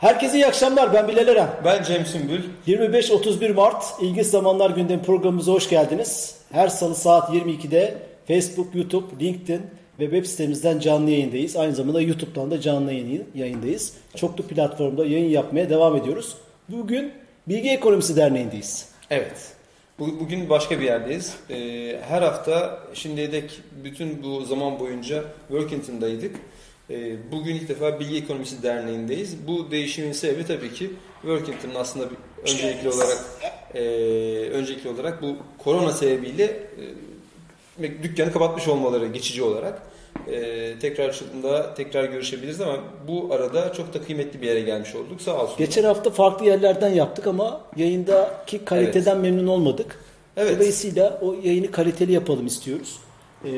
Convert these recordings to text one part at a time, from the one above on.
Herkese iyi akşamlar. Ben Bilal Eren. Ben Cem Sümbül. 25-31 Mart İlginç Zamanlar Gündemi programımıza hoş geldiniz. Her salı saat 22'de Facebook, YouTube, LinkedIn ve web sitemizden canlı yayındayız. Aynı zamanda YouTube'dan da canlı yayın, yayındayız. Çoklu platformda yayın yapmaya devam ediyoruz. Bugün Bilgi Ekonomisi Derneği'ndeyiz. Evet. Bugün başka bir yerdeyiz. Ee, her hafta şimdiye dek bütün bu zaman boyunca Workington'daydık. Ee, bugün ilk defa Bilgi Ekonomisi Derneği'ndeyiz. Bu değişimin sebebi tabii ki Workington'ın aslında öncelikli olarak e, öncelikli olarak bu korona sebebiyle e, dükkanı kapatmış olmaları geçici olarak. E, tekrar açıldığında tekrar görüşebiliriz ama bu arada çok da kıymetli bir yere gelmiş olduk. Sağ olsun. Geçen hafta farklı yerlerden yaptık ama yayındaki kaliteden evet. memnun olmadık. Evet. Dolayısıyla o yayını kaliteli yapalım istiyoruz. E,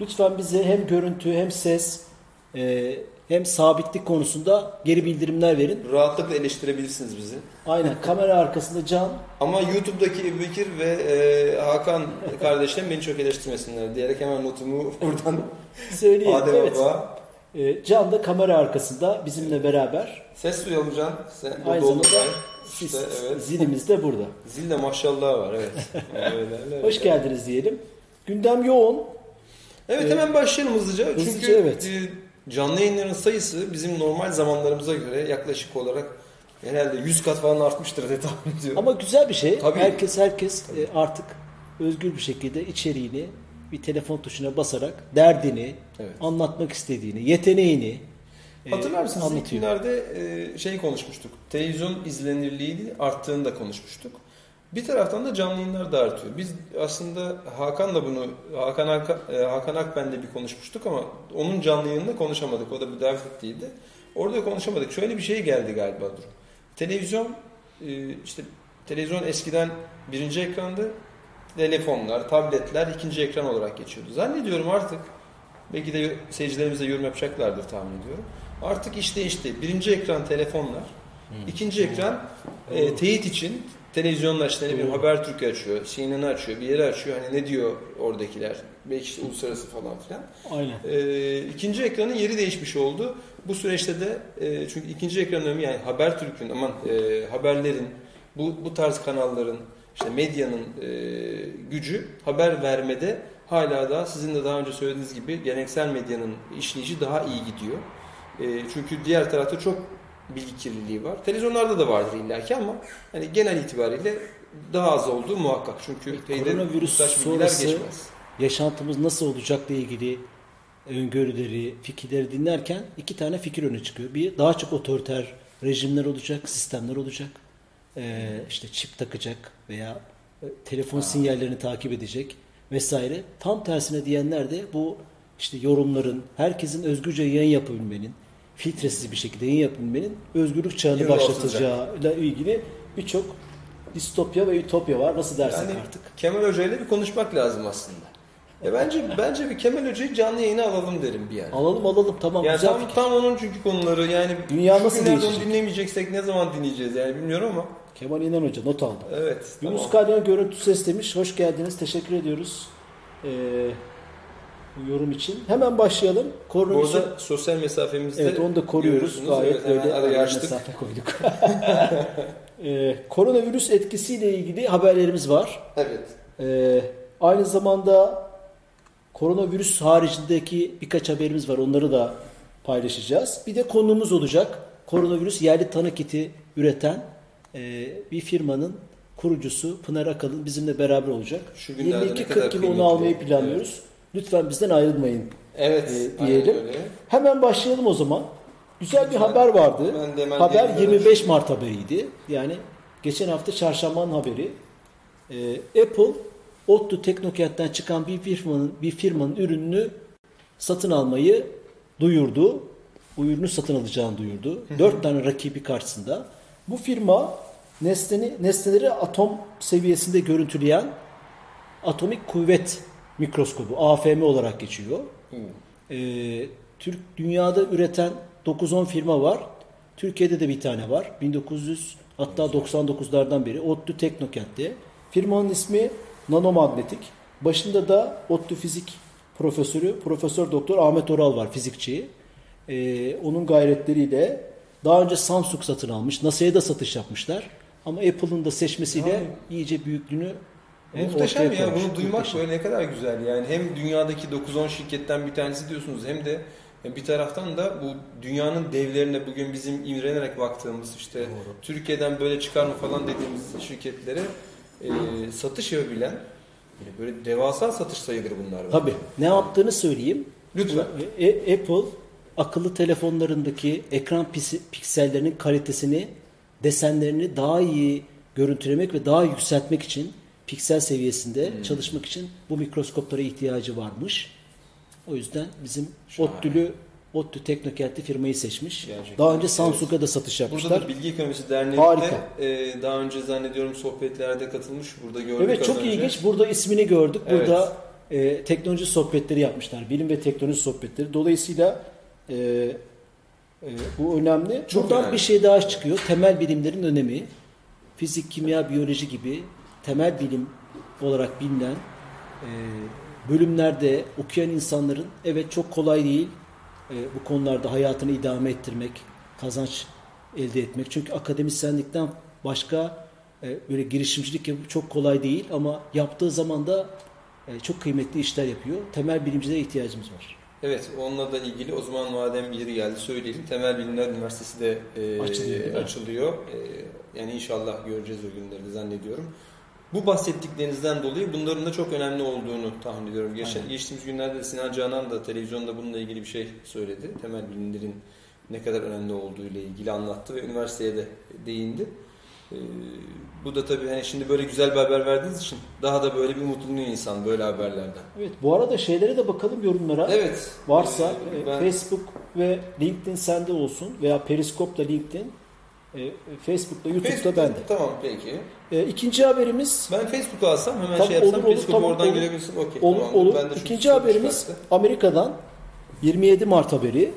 lütfen bize hem görüntü hem ses e, hem sabitlik konusunda geri bildirimler verin. Rahatlıkla eleştirebilirsiniz bizi. Aynen. Kamera arkasında Can. Ama YouTube'daki Ebu Bekir ve e, Hakan kardeşlerim beni çok eleştirmesinler diyerek hemen notumu buradan söyleyeyim. Adem evet. Baba. E, Can da kamera arkasında bizimle beraber. Ses duyalım Can. Sen Aynı zamanda işte, evet. zilimiz de burada. Zil de maşallah var evet. öyle, öyle, Hoş geldiniz diyelim. Gündem yoğun. Evet ee, hemen başlayalım hızlıca. hızlıca Çünkü evet. E, canlı yayınların sayısı bizim normal zamanlarımıza göre yaklaşık olarak herhalde 100 kat falan artmıştır diye tahmin ediyorum. Ama güzel bir şey. Tabii. Herkes herkes Tabii. artık özgür bir şekilde içeriğini bir telefon tuşuna basarak derdini, evet. anlatmak istediğini, yeteneğini e, Hatırlar mısınız? Anlatıyor. İlk günlerde e, şey konuşmuştuk. Televizyon izlenirliği arttığını da konuşmuştuk. Bir taraftan da canlı yayınlar da artıyor. Biz aslında Hakan da bunu, Hakan, Hakan, e, Hakan Akben'le bir konuşmuştuk ama onun canlı yayınında konuşamadık. O da bir davet değildi. Orada konuşamadık. Şöyle bir şey geldi galiba durum. Televizyon, e, işte televizyon eskiden birinci ekrandı. Telefonlar, tabletler ikinci ekran olarak geçiyordu. Zannediyorum artık, belki de seyircilerimiz de yorum yapacaklardır tahmin ediyorum. Artık iş değişti. Birinci ekran telefonlar, ikinci ekran e, teyit için televizyonla işte ne bileyim Habertürk açıyor, CNN'i açıyor, bir yeri açıyor. Hani ne diyor oradakiler? Belki işte uluslararası falan filan. Aynen. Ee, ikinci ekranın yeri değişmiş oldu. Bu süreçte de e, çünkü ikinci ekran önemli yani Habertürk'ün aman e, haberlerin bu bu tarz kanalların işte medyanın e, gücü haber vermede hala da sizin de daha önce söylediğiniz gibi geleneksel medyanın işleyişi daha iyi gidiyor. E, çünkü diğer tarafta çok bilgi kirliliği var. Televizyonlarda da vardır illaki ama hani genel itibariyle daha az olduğu muhakkak. Çünkü e, koronavirüs sonrası geçmez. yaşantımız nasıl olacakla ilgili öngörüleri, fikirleri dinlerken iki tane fikir öne çıkıyor. Bir daha çok otoriter rejimler olacak, sistemler olacak. Ee, işte çip takacak veya e, telefon ha. sinyallerini takip edecek vesaire. Tam tersine diyenler de bu işte yorumların, herkesin özgürce yayın yapabilmenin, filtresiz bir şekilde yayın yapabilmenin özgürlük çağını başlatacağıyla ilgili birçok distopya ve ütopya var. Nasıl dersek yani, artık. Kemal Hoca ile bir konuşmak lazım aslında. Ya bence bence bir Kemal Hoca'yı canlı yayına alalım derim bir yani. Alalım alalım tamam yani güzel tam, fikir. Tam onun çünkü konuları yani Dünya nasıl değişecek? Onu dinlemeyeceksek ne zaman dinleyeceğiz yani bilmiyorum ama. Kemal İnan Hoca not aldı. Evet. Yunus tamam. Kalyan görüntü ses demiş. Hoş geldiniz. Teşekkür ediyoruz. Ee, bu yorum için. Hemen başlayalım. Koronavirüs... Orada sosyal mesafemizde Evet onu da koruyoruz. Gayet evet, böyle araya mesafe koyduk. ee, koronavirüs etkisiyle ilgili haberlerimiz var. Evet. Ee, aynı zamanda koronavirüs haricindeki birkaç haberimiz var. Onları da paylaşacağız. Bir de konumuz olacak. Koronavirüs yerli tanı kiti üreten e, bir firmanın kurucusu Pınar Akalın bizimle beraber olacak. 22-40 gibi onu almayı planlıyoruz. Evet. Lütfen bizden ayrılmayın evet, e, diyelim. Hemen başlayalım o zaman. Güzel bir Lütfen. haber vardı. Haber 25 Mart haberiydi. Yani geçen hafta çarşambanın haberi. E, Apple Ottu Teknokent'ten çıkan bir firmanın bir firmanın ürününü satın almayı duyurdu. Bu ürünü satın alacağını duyurdu. Dört tane rakibi karşısında. Bu firma nesneni, nesneleri atom seviyesinde görüntüleyen atomik kuvvet mikroskobu AFM olarak geçiyor. Ee, Türk dünyada üreten 9-10 firma var. Türkiye'de de bir tane var. 1900 hatta 99'lardan beri ODTÜ Teknokent'te. Firmanın ismi Nanomagnetik. Başında da ODTÜ Fizik Profesörü Profesör Doktor Ahmet Oral var fizikçi. Ee, onun gayretleriyle Daha önce Samsung satın almış. NASA'ya da satış yapmışlar. Ama Apple'ın da seçmesiyle yani, iyice büyüklüğünü e, Muhteşem ya bunu duymak Muhteşem. böyle ne kadar güzel yani hem dünyadaki 9-10 şirketten bir tanesi diyorsunuz hem de bir taraftan da bu dünyanın devlerine bugün bizim imrenerek baktığımız işte Doğru. Türkiye'den böyle çıkar mı falan dediğimiz şirketlere e, satış yapabilen böyle devasa satış sayıdır bunlar. Tabii. Ne yaptığını söyleyeyim. Lütfen. E, Apple akıllı telefonlarındaki ekran piksellerinin kalitesini, desenlerini daha iyi görüntülemek ve daha yükseltmek için piksel seviyesinde hmm. çalışmak için bu mikroskoplara ihtiyacı varmış. O yüzden bizim ODTÜ'lü ODTÜ Teknokent'li firmayı seçmiş. Gerçekten. Daha önce Samsung'a da satış yapmışlar. Burada da Bilgi Ekonomisi Derneği'nde e, daha önce zannediyorum sohbetlerde katılmış. Burada gördük Evet çok önce. ilginç. Burada ismini gördük. Evet. Burada e, teknoloji sohbetleri yapmışlar. Bilim ve teknoloji sohbetleri. Dolayısıyla e, e, bu önemli. Çok Buradan önemli. bir şey daha çıkıyor. Temel bilimlerin önemi. Fizik, kimya, biyoloji gibi temel bilim olarak bilinen e, bölümlerde okuyan insanların evet çok kolay değil e, bu konularda hayatını idame ettirmek, kazanç elde etmek. Çünkü akademisyenlikten başka e, böyle girişimcilik yapıp çok kolay değil ama yaptığı zaman da e, çok kıymetli işler yapıyor. Temel bilimcilere ihtiyacımız var. Evet, onunla da ilgili o zaman madem yeri geldi söyleyelim. Temel Bilimler Üniversitesi de e, açılıyor. açılıyor. E, yani inşallah göreceğiz o günleri de zannediyorum. Bu bahsettiklerinizden dolayı bunların da çok önemli olduğunu tahmin ediyorum. Geç, geçtiğimiz günlerde Sinan Canan da televizyonda bununla ilgili bir şey söyledi. Temel bilimlerin ne kadar önemli olduğu ile ilgili anlattı ve üniversiteye de değindi. Ee, bu da tabii hani şimdi böyle güzel bir haber verdiğiniz için daha da böyle bir mutluluğu insan böyle haberlerden. Evet bu arada şeylere de bakalım yorumlara. Evet. Varsa ee, ben... Facebook ve LinkedIn sende olsun veya Periskop'la LinkedIn e, Facebook'ta, YouTube'da Facebook'ta, bende. Tamam peki. E, ikinci haberimiz... Ben Facebook'u alsam hemen şey yapsam olur, Facebook'u tamam, oradan olur, görebilirsin. Okay, olur, tamam. olur. Ben de İkinci haberimiz çıkarttı. Amerika'dan 27 Mart haberi.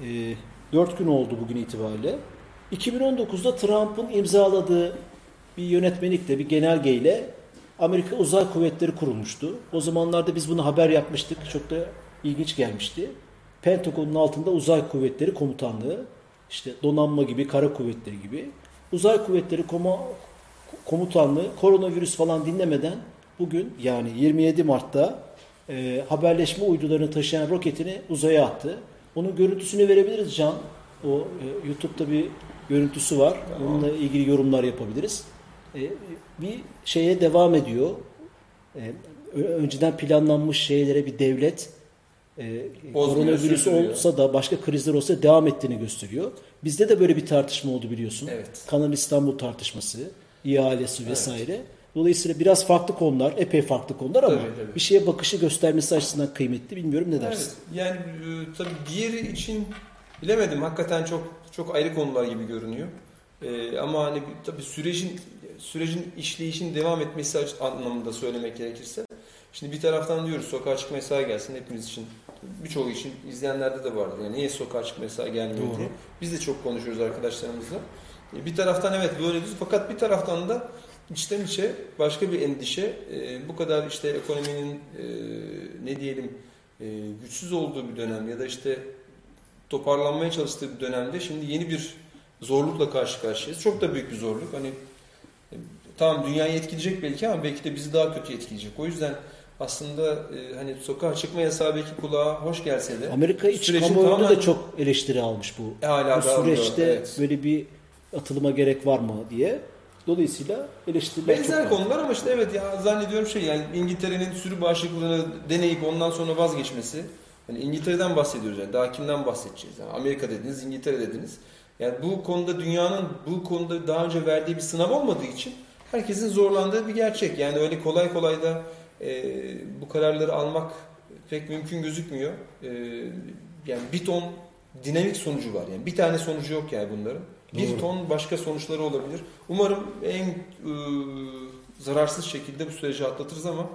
E, 4 gün oldu bugün itibariyle. 2019'da Trump'ın imzaladığı bir yönetmelikle, bir genelgeyle Amerika Uzay Kuvvetleri kurulmuştu. O zamanlarda biz bunu haber yapmıştık. Çok da ilginç gelmişti. Pentagon'un altında Uzay Kuvvetleri Komutanlığı işte donanma gibi, kara kuvvetleri gibi uzay kuvvetleri koma, komutanlığı koronavirüs falan dinlemeden bugün yani 27 Mart'ta e, haberleşme uydularını taşıyan roketini uzaya attı. Onun görüntüsünü verebiliriz Can. O e, YouTube'da bir görüntüsü var. Tamam. Onunla ilgili yorumlar yapabiliriz. E, bir şeye devam ediyor. E, önceden planlanmış şeylere bir devlet e, koronavirüs olsa da başka krizler olsa devam ettiğini gösteriyor. Bizde de böyle bir tartışma oldu biliyorsun. Evet. Kanal İstanbul tartışması, ihalesi vesaire. Evet. Dolayısıyla biraz farklı konular, epey farklı konular ama tabii, tabii. bir şeye bakışı göstermesi açısından kıymetli. Bilmiyorum ne dersin? Evet. Yani e, tabii diğeri için bilemedim. Hakikaten çok çok ayrı konular gibi görünüyor. E, ama hani tabii sürecin sürecin işleyişin devam etmesi anlamında söylemek gerekirse Şimdi bir taraftan diyoruz sokağa çıkma yasağı gelsin hepimiz için. Birçoğu için izleyenlerde de vardır. Yani niye sokağa çıkma yasağı gelmiyor Doğru. diye. Biz de çok konuşuyoruz arkadaşlarımızla. E, bir taraftan evet böyle diyoruz fakat bir taraftan da içten içe başka bir endişe. E, bu kadar işte ekonominin e, ne diyelim güçsüz olduğu bir dönem ya da işte toparlanmaya çalıştığı bir dönemde şimdi yeni bir zorlukla karşı karşıyayız. Çok da büyük bir zorluk. Hani tamam dünyayı etkileyecek belki ama belki de bizi daha kötü etkileyecek. O yüzden aslında e, hani sokağa çıkma yasağı belki kulağa hoş gelse de Amerika iç kamuoyunda tamamen... da çok eleştiri almış bu. E, hala bu süreçte evet. böyle bir atılıma gerek var mı diye. Dolayısıyla eleştiriler Benzer çok konular ama işte evet ya zannediyorum şey yani İngiltere'nin sürü bağışıklığını deneyip ondan sonra vazgeçmesi. Yani İngiltere'den bahsediyoruz yani daha kimden bahsedeceğiz? Yani Amerika dediniz, İngiltere dediniz. Yani bu konuda dünyanın bu konuda daha önce verdiği bir sınav olmadığı için herkesin zorlandığı bir gerçek. Yani öyle kolay kolay da e, bu kararları almak pek mümkün gözükmüyor. E, yani bir ton dinamik sonucu var. Yani bir tane sonucu yok yani bunların. Bir Doğru. ton başka sonuçları olabilir. Umarım en e, zararsız şekilde bu süreci atlatırız ama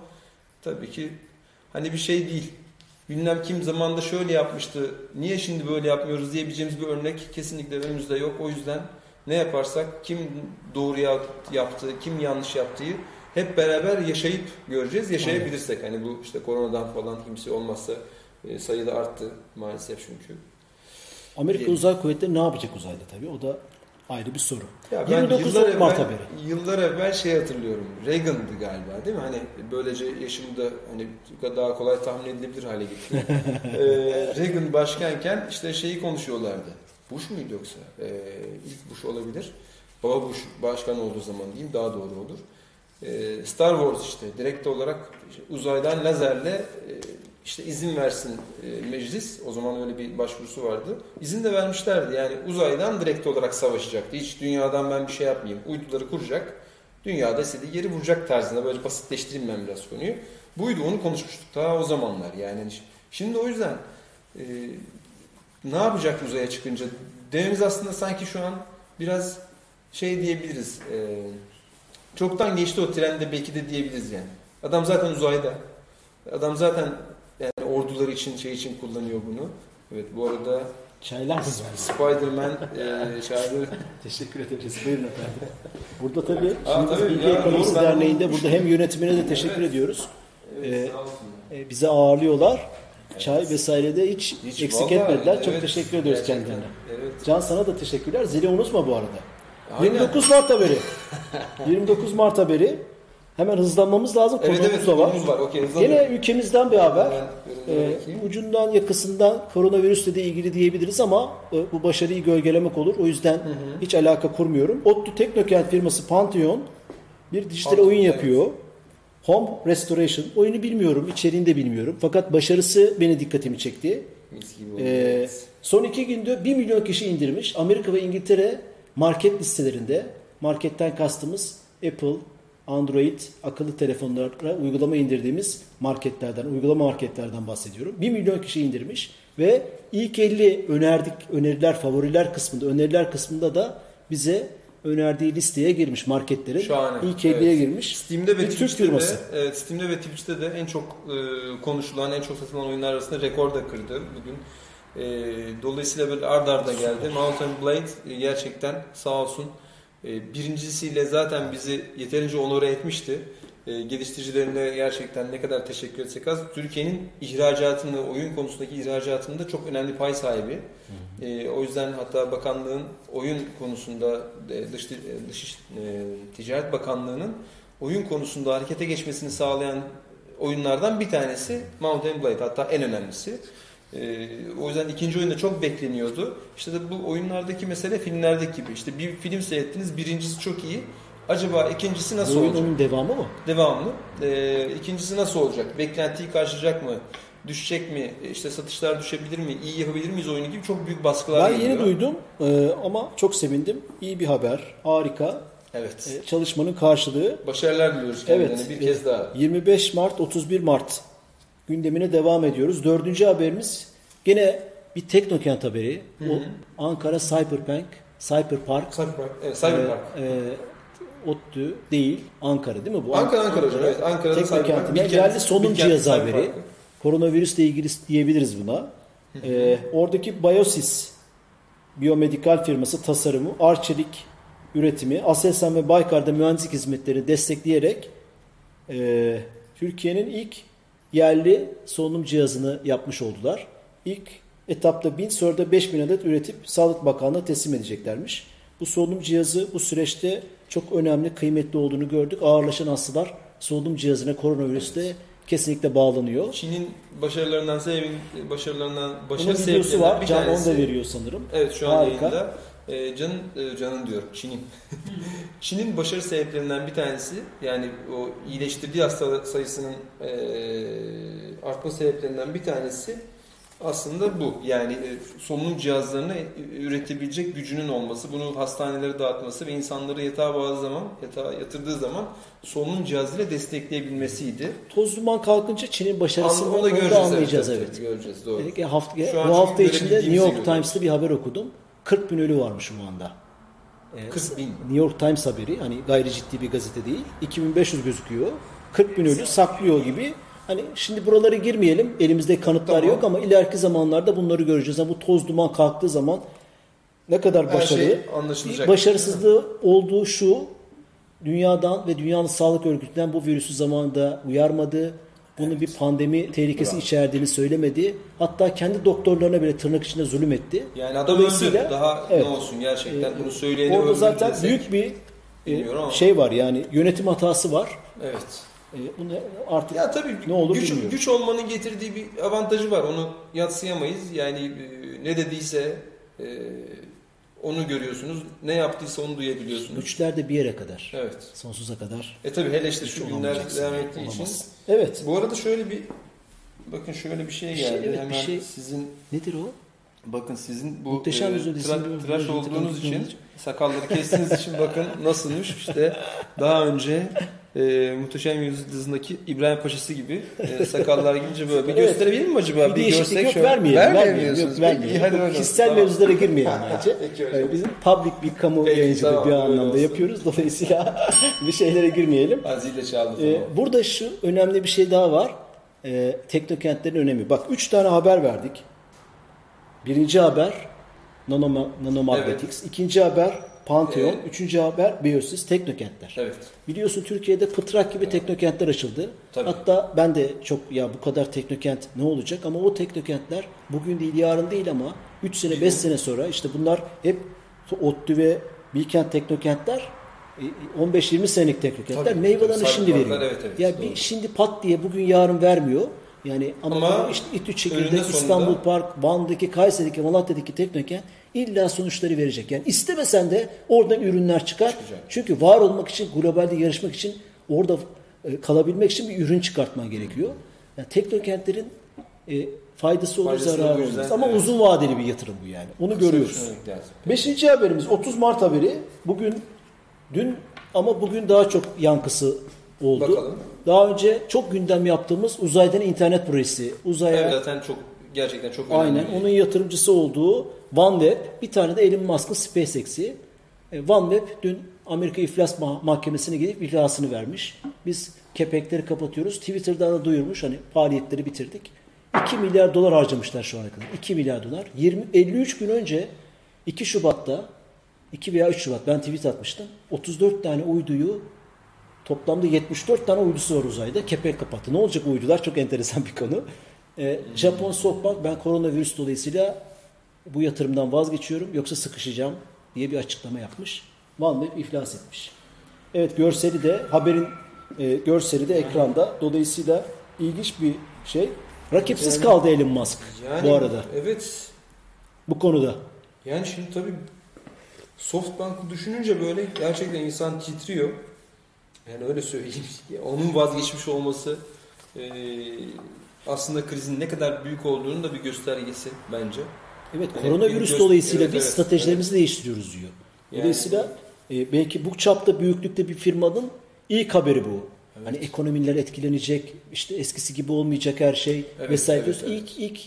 tabii ki hani bir şey değil. Bilmem kim zamanda şöyle yapmıştı, niye şimdi böyle yapmıyoruz diyebileceğimiz bir örnek kesinlikle önümüzde yok. O yüzden ne yaparsak kim doğru yaptı, kim yanlış yaptığı hep beraber yaşayıp göreceğiz. Yaşayabilirsek hani bu işte koronadan falan kimse olmazsa e, sayıda arttı maalesef çünkü. Amerika diyelim. Uzay Kuvvetleri ne yapacak uzayda tabii? O da ayrı bir soru. Ya 29 yıllar Mart evvel, haberi. Yıllar evvel şey hatırlıyorum. Reagan'dı galiba değil mi? Hani böylece yaşımda hani daha kolay tahmin edilebilir hale getirdi. ee, Reagan başkanken işte şeyi konuşuyorlardı. Bush muydu yoksa? Ee, ilk Bush olabilir. Baba Bush başkan olduğu zaman diyeyim daha doğru olur. Ee, Star Wars işte direkt olarak uzaydan lazerle e, işte izin versin e, meclis. O zaman öyle bir başvurusu vardı. İzin de vermişlerdi. Yani uzaydan direkt olarak savaşacaktı. Hiç dünyadan ben bir şey yapmayayım. Uyduları kuracak. Dünyada istediği yeri vuracak tarzında. Böyle basitleştireyim ben biraz konuyu. Buydu onu konuşmuştuk daha o zamanlar. Yani şimdi o yüzden e, ne yapacak uzaya çıkınca? Dememiz aslında sanki şu an biraz şey diyebiliriz. E, çoktan geçti o trende belki de diyebiliriz yani. Adam zaten uzayda. Adam zaten yani orduları için şey için kullanıyor bunu. Evet bu arada Çaylar Spider-Man e, teşekkür ederiz. Buyurun efendim. Burada tabii Aa, tabii, Bilgi Ekonomisi Derneği'nde burada hem yönetimine de teşekkür evet. ediyoruz. Evet, ee, bize ağırlıyorlar. Evet. Çay vesairede hiç, hiç eksik etmediler. Evet, Çok teşekkür ediyoruz gerçekten. kendilerine. Evet. Can sana da teşekkürler. Zili unutma bu arada. Aynen. 29 Mart haberi. 29 Mart haberi. Hemen hızlanmamız lazım. Evet, evet, da var. var. Okay, Yine ülkemizden bir haber. Ee, ucundan yakasından koronavirüsle de ilgili diyebiliriz ama e, bu başarıyı gölgelemek olur. O yüzden hı hı. hiç alaka kurmuyorum. Ottu Teknokent firması Pantheon bir dijital Pantheon, oyun yapıyor. Evet. Home Restoration. Oyunu bilmiyorum, içeriğini de bilmiyorum. Fakat başarısı beni dikkatimi çekti. Ee, son iki günde 1 milyon kişi indirmiş. Amerika ve İngiltere market listelerinde, marketten kastımız Apple, Android akıllı telefonlara uygulama indirdiğimiz marketlerden, uygulama marketlerden bahsediyorum. 1 milyon kişi indirmiş ve ilk 50 önerdik, öneriler, favoriler kısmında, öneriler kısmında da bize önerdiği listeye girmiş marketlerin. Şahane. İlk 50'ye evet. girmiş. Steam'de ve Twitch'te de, evet, Steam'de ve Twitch'te de en çok e, konuşulan, en çok satılan oyunlar arasında rekor da kırdı bugün. E, dolayısıyla böyle ard arda geldi. Mountain Blade e, gerçekten sağ olsun e, birincisiyle zaten bizi yeterince onore etmişti. E, geliştiricilerine gerçekten ne kadar teşekkür etsek az. Türkiye'nin ihracatını, oyun konusundaki ihracatında çok önemli pay sahibi. Hı hı. E, o yüzden hatta bakanlığın oyun konusunda dış, dış ticaret bakanlığının oyun konusunda harekete geçmesini sağlayan oyunlardan bir tanesi Mountain Blade hatta en önemlisi. Ee, o yüzden ikinci oyunda çok bekleniyordu. İşte de bu oyunlardaki mesele filmlerdeki gibi. İşte bir film seyrettiniz, birincisi çok iyi. Acaba ikincisi nasıl bu olacak? Oyunun devamı mı? Devamlı. Ee, ikincisi nasıl olacak? Beklentiyi karşılayacak mı? Düşecek mi? İşte satışlar düşebilir mi? İyi yapabilir miyiz oyunu gibi çok büyük baskılar Ben yeni duydum ee, ama çok sevindim. İyi bir haber. Harika. Evet. Ee, çalışmanın karşılığı. Başarılar diliyoruz kendilerine evet, bir kez daha. 25 Mart 31 Mart gündemine devam ediyoruz. Dördüncü haberimiz gene bir Teknokent haberi. Hı hı. O Ankara Cyberpunk, Cyberpark. Cyberpark, evet, Cyberpark. E, e, ODTÜ değil, Ankara değil mi bu? Ankara, Ankara hocam. Evet, Ankara'da Teknokent'ine geldi solunum cihazı haberi. Koronavirüsle ilgili diyebiliriz buna. Hı hı. E, oradaki Biosis biyomedikal firması tasarımı, Arçelik üretimi, Aselsan ve Baykar'da mühendislik hizmetleri destekleyerek e, Türkiye'nin ilk yerli solunum cihazını yapmış oldular. İlk etapta 1000 sonra da 5000 adet üretip Sağlık Bakanlığı'na teslim edeceklermiş. Bu solunum cihazı bu süreçte çok önemli, kıymetli olduğunu gördük. Ağırlaşan hastalar solunum cihazına koronavirüste evet. kesinlikle bağlanıyor. Çin'in başarılarından, Zeynep'in başarılarından, başarı Bunun videosu var. Bir Can tanesi, onu da veriyor sanırım. Evet şu an Harika. yayında. E, canın, e, canın diyor Çin'in. Çin'in başarı sebeplerinden bir tanesi yani o iyileştirdiği hasta sayısının e, artma sebeplerinden bir tanesi aslında bu. Yani e, solunum cihazlarını üretebilecek gücünün olması, bunu hastanelere dağıtması ve insanları yatağa bazı zaman, yatağa yatırdığı zaman solunum cihazıyla destekleyebilmesiydi. Toz duman kalkınca Çin'in başarısını onu da göreceğiz, anlayacağız evet. evet. Göreceğiz doğru. E, hafta, bu hafta içinde New York Times'ta bir haber okudum. 40 bin ölü varmış şu anda. 40 ee, bin. New York Times haberi hani gayri ciddi bir gazete değil. 2500 gözüküyor. 40 bin ölü saklıyor gibi. Hani şimdi buraları girmeyelim. Elimizde kanıtlar tamam. yok ama ileriki zamanlarda bunları göreceğiz. Yani bu toz duman kalktığı zaman ne kadar başarılı. Şey anlaşılacak. Başarısızlığı olduğu şu. Dünyadan ve Dünyanın Sağlık Örgütü'nden bu virüsü zamanında uyarmadı. Evet. bir pandemi tehlikesi Bravo. içerdiğini söylemedi. Hatta kendi doktorlarına bile tırnak içinde zulüm etti. Yani adam öldü. Daha evet, ne olsun gerçekten e, bunu söyleyeni Orada zaten desek, büyük bir e, şey var yani yönetim hatası var. Evet. E, bunu artık ya tabii ne olur güç, bilmiyorum. güç olmanın getirdiği bir avantajı var. Onu yatsıyamayız. Yani e, ne dediyse e, onu görüyorsunuz. Ne yaptıysa onu duyabiliyorsunuz. Güçler de bir yere kadar. Evet. Sonsuza kadar. E tabi hele işte şu günler devam ettiği için. Evet. Bu arada şöyle bir bakın şöyle bir şey geldi. Bir şey, evet, Hemen bir şey, sizin nedir o? Bakın sizin bu Muhteşem e, tra- tıraş olduğunuz için sakalları kestiğiniz için bakın nasılmış işte daha önce e, Muhteşem Yüzyıl'daki İbrahim Paşası gibi e, sakallar gelince böyle bir evet. gösterebilir mi acaba? Bir, bir görsek yok, şöyle. Vermeyelim. Vermiyorsunuz. Yok, vermeyelim. Hadi Kişisel tamam. mevzulara girmeyelim bence. Peki hocam. Bizim public bir kamu Peki, yayıncılığı tamam, bir anlamda olsun. yapıyoruz. Dolayısıyla bir şeylere girmeyelim. Azile çaldı. Ee, burada şu önemli bir şey daha var. Ee, teknokentlerin önemi. Bak üç tane haber verdik. Birinci haber Nano, Nanomagnetics. Evet. İkinci haber Pantheon. Evet. Üçüncü haber Biosis Teknokentler. Evet. Biliyorsun Türkiye'de pıtrak gibi evet. teknokentler açıldı. Tabii. Hatta ben de çok ya bu kadar teknokent ne olacak ama o teknokentler bugün değil yarın değil ama 3 sene 5 sene sonra işte bunlar hep ODTÜ ve Bilkent teknokentler 15-20 e, senelik teknokentler tabii, meyvelerini şimdi veriyor. Evet, evet, ya bir şimdi pat diye bugün yarın vermiyor. Yani ama, ama işte İTÜ Çekir'de, İstanbul Park, Van'daki, Kayseri'deki, Malatya'daki teknokent illa sonuçları verecek. Yani istemesen de oradan ürünler çıkar. Çıkacak. Çünkü var olmak için, globalde yarışmak için, orada e, kalabilmek için bir ürün çıkartman gerekiyor. Yani teknokentlerin e, faydası olur, faydası zararı olmaz. Ama evet. uzun vadeli bir yatırım bu yani. Onu Kısa görüyoruz. Beşinci haberimiz 30 Mart haberi. Bugün, dün ama bugün daha çok yankısı oldu. Bakalım. Daha önce çok gündem yaptığımız uzaydan internet projesi. Uzaya evet, zaten çok gerçekten çok önemli. Aynen. Onun yatırımcısı olduğu OneWeb, bir tane de Elon Musk'ın SpaceX'i. E, OneWeb dün Amerika İflas Mahkemesi'ne gidip iflasını vermiş. Biz kepekleri kapatıyoruz. Twitter'da da duyurmuş hani faaliyetleri bitirdik. 2 milyar dolar harcamışlar şu ana kadar. 2 milyar dolar. 20 53 gün önce 2 Şubat'ta 2 veya 3 Şubat ben tweet atmıştım. 34 tane uyduyu Toplamda 74 tane uydusu var uzayda. Kepek kapattı. Ne olacak uydular? Çok enteresan bir konu. Ee, Japon Softbank ben koronavirüs dolayısıyla bu yatırımdan vazgeçiyorum yoksa sıkışacağım diye bir açıklama yapmış. OneWeb iflas etmiş. Evet görseli de haberin e, görseli de ekranda. Dolayısıyla ilginç bir şey. Rakipsiz yani, kaldı Elon Musk yani, bu arada. Evet. Bu konuda. Yani şimdi tabii Softbank'ı düşününce böyle gerçekten insan titriyor. Yani öyle söyleyeyim. Onun vazgeçmiş olması e, aslında krizin ne kadar büyük olduğunu da bir göstergesi bence. Evet, yani koronavirüs dolayısıyla evet, biz evet, stratejilerimizi evet. değiştiriyoruz diyor. Dolayısıyla yani, e, belki bu çapta büyüklükte bir firmanın ilk haberi bu. Evet. Hani ekonomiler etkilenecek, işte eskisi gibi olmayacak her şey evet, vesaire. Evet, evet. İlk ilk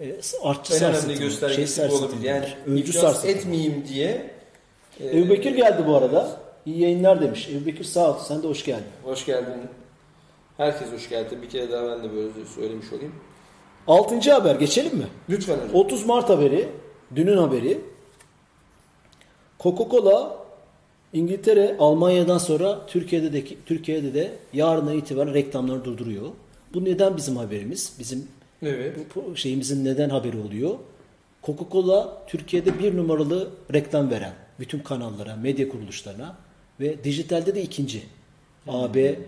e, artçı en önemli göstergesi şey bu olabilir. Yani iflas etmeyeyim diye. E, Ebu Bekir geldi bu arada. İyi yayınlar demiş. Ebu Bekir sağ ol. Sen de hoş geldin. Hoş geldin. Herkes hoş geldi. Bir kere daha ben de böyle söylemiş olayım. Altıncı haber geçelim mi? Lütfen hocam. 30 Mart haberi. Dünün haberi. Coca-Cola İngiltere Almanya'dan sonra Türkiye'de de Türkiye'de de yarına itibaren reklamları durduruyor. Bu neden bizim haberimiz? Bizim evet. bu şeyimizin neden haberi oluyor? Coca-Cola Türkiye'de bir numaralı reklam veren bütün kanallara, medya kuruluşlarına ve dijitalde de ikinci. AB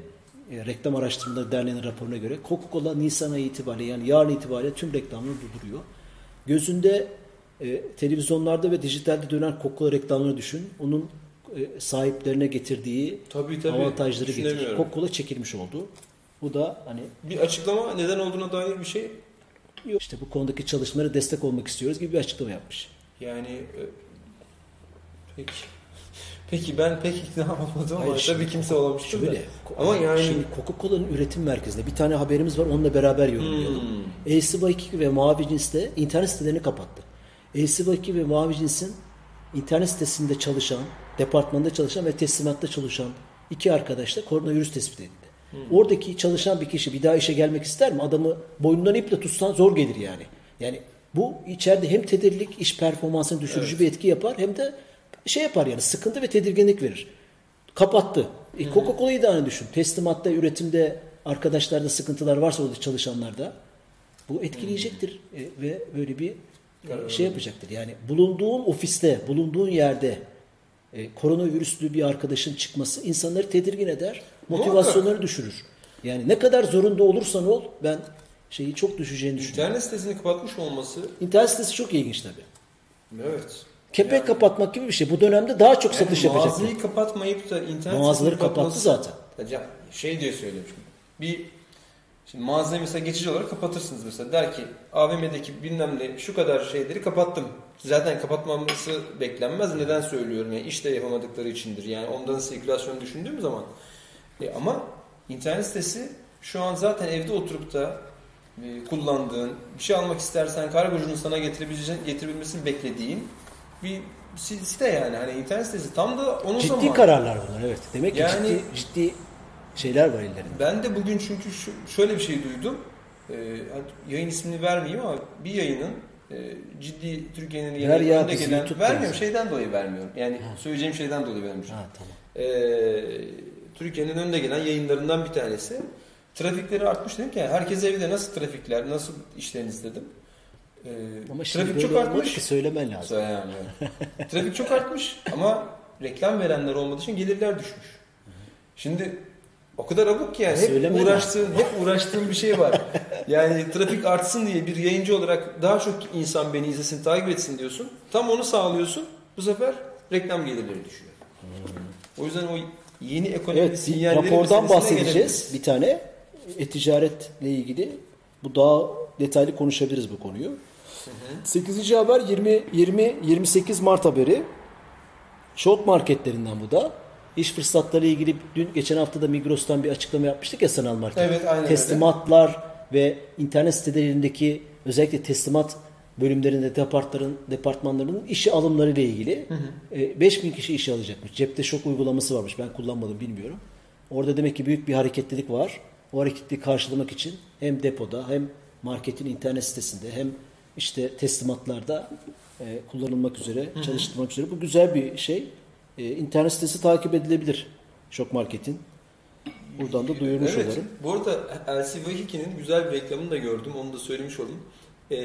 e, Reklam Araştırmaları Derneği'nin raporuna göre Coca-Cola Nisan ayı itibariyle yani yarın itibariyle tüm reklamları durduruyor. Gözünde e, televizyonlarda ve dijitalde dönen Coca-Cola reklamlarını düşün. Onun e, sahiplerine getirdiği tabii, tabii. avantajları getir. Coca-Cola çekilmiş oldu. Bu da hani bir açıklama neden olduğuna dair bir şey yok. İşte bu konudaki çalışmalara destek olmak istiyoruz gibi bir açıklama yapmış. Yani e, peki Peki ben pek ikna olmadım ama Hayır, tabii kimse olamıştır şöyle, da. Ama yani şimdi Coca-Cola'nın üretim merkezinde bir tane haberimiz var onunla beraber yorumlayalım. Hmm. ACY2 ve Mavi Cins'te internet sitelerini kapattı. ACY2 ve Mavi Cins'in internet sitesinde çalışan, departmanda çalışan ve teslimatta çalışan iki arkadaş da koronavirüs tespit edildi. Hmm. Oradaki çalışan bir kişi bir daha işe gelmek ister mi? Adamı boynundan iple tutsan zor gelir yani. Yani bu içeride hem tedirlik, iş performansını düşürücü evet. bir etki yapar hem de şey yapar yani sıkıntı ve tedirginlik verir. Kapattı. E, Coca-Cola'yı da aynı düşün. Teslimatta, üretimde arkadaşlarda sıkıntılar varsa orada çalışanlarda bu etkileyecektir e, ve böyle bir e, şey yapacaktır. Yani bulunduğun ofiste, bulunduğun yerde e, koronavirüslü bir arkadaşın çıkması insanları tedirgin eder, motivasyonları düşürür. Yani ne kadar zorunda olursan ol ben şeyi çok düşeceğini düşünüyorum. İnternet sitesini kapatmış olması İnternet sitesi çok ilginç tabii. evet. Kepek yani, kapatmak gibi bir şey. Bu dönemde daha çok yani satış yapacak. Mağazayı kapatmayıp da internet Mağazaları kapattı zaten. Ya, şey diye söylüyorum Bir Şimdi mağazayı mesela geçici olarak kapatırsınız mesela. Der ki AVM'deki bilmem ne şu kadar şeyleri kapattım. Zaten kapatmaması beklenmez. Neden söylüyorum? Yani iş de yapamadıkları içindir. Yani ondan sirkülasyonu düşündüğüm zaman. E ama internet sitesi şu an zaten evde oturup da e, kullandığın, bir şey almak istersen kargocunun sana getirebilmesini beklediğin bir site yani. Hani internet sitesi tam da onun ciddi zaman. Ciddi kararlar bunlar evet. Demek ki yani, ciddi, ciddi şeyler var ellerinde. Ben de bugün çünkü şu, şöyle bir şey duydum. Ee, yayın ismini vermeyeyim ama bir yayının e, ciddi Türkiye'nin yeni önde gelen vermiyorum şeyden dolayı vermiyorum. Yani ha. söyleyeceğim şeyden dolayı vermişim. Ha, tamam. Ee, Türkiye'nin önde gelen yayınlarından bir tanesi. Trafikleri artmış dedim ki herkes evde nasıl trafikler, nasıl işleriniz dedim. Ee, ama trafik çok artmış. Ki söylemen lazım. Söyleyemem. trafik çok artmış ama reklam verenler olmadığı için gelirler düşmüş. Şimdi o kadar abuk ki yani. Hep Söyleme uğraştığın, hep uğraştığın bir şey var. Yani trafik artsın diye bir yayıncı olarak daha çok insan beni izlesin, takip etsin diyorsun. Tam onu sağlıyorsun. Bu sefer reklam gelirleri düşüyor. Hmm. O yüzden o yeni ekonomik evet, sinyalleri rapordan bahsedeceğiz bir tane. E-ticaretle ilgili. Bu daha detaylı konuşabiliriz bu konuyu. Hı hı. 8. haber 20 20 28 Mart haberi. Short marketlerinden bu da. İş fırsatları ilgili dün geçen hafta da Migros'tan bir açıklama yapmıştık ya sanal market. Evet, aynen Teslimatlar öyle. ve internet sitelerindeki özellikle teslimat bölümlerinde departların departmanlarının işe alımları ile ilgili hı hı. 5000 kişi işe alacakmış. Cepte şok uygulaması varmış. Ben kullanmadım bilmiyorum. Orada demek ki büyük bir hareketlilik var. O hareketliği karşılamak için hem depoda hem marketin internet sitesinde hem işte teslimatlarda e, kullanılmak üzere, hı hı. çalıştırmak üzere. Bu güzel bir şey e, internet sitesi takip edilebilir Şok Market'in. Buradan da duyurmuş evet, olalım. Bu arada LCV2'nin güzel bir reklamını da gördüm. Onu da söylemiş olayım. E,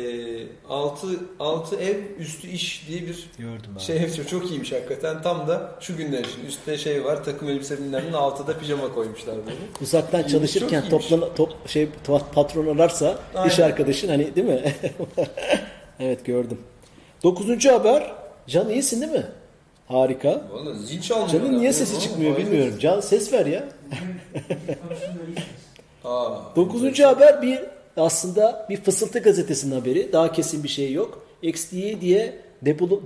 altı, altı ev üstü iş diye bir Gördüm abi. şey yapıyor. Çok iyiymiş hakikaten. Tam da şu günler için. Üstte şey var takım elbise binlerinin altında pijama koymuşlar böyle. Uzaktan çalışırken toplan, top, şey, patron ararsa Aynen. iş arkadaşın hani değil mi? evet gördüm. Dokuzuncu haber. Can iyisin değil mi? Harika. Valla zil çalmıyor. Canın niye sesi çıkmıyor bilmiyorum. Can ses ver ya. Dokuzuncu haber bir aslında bir fısıltı gazetesinin haberi. Daha kesin bir şey yok. XDA diye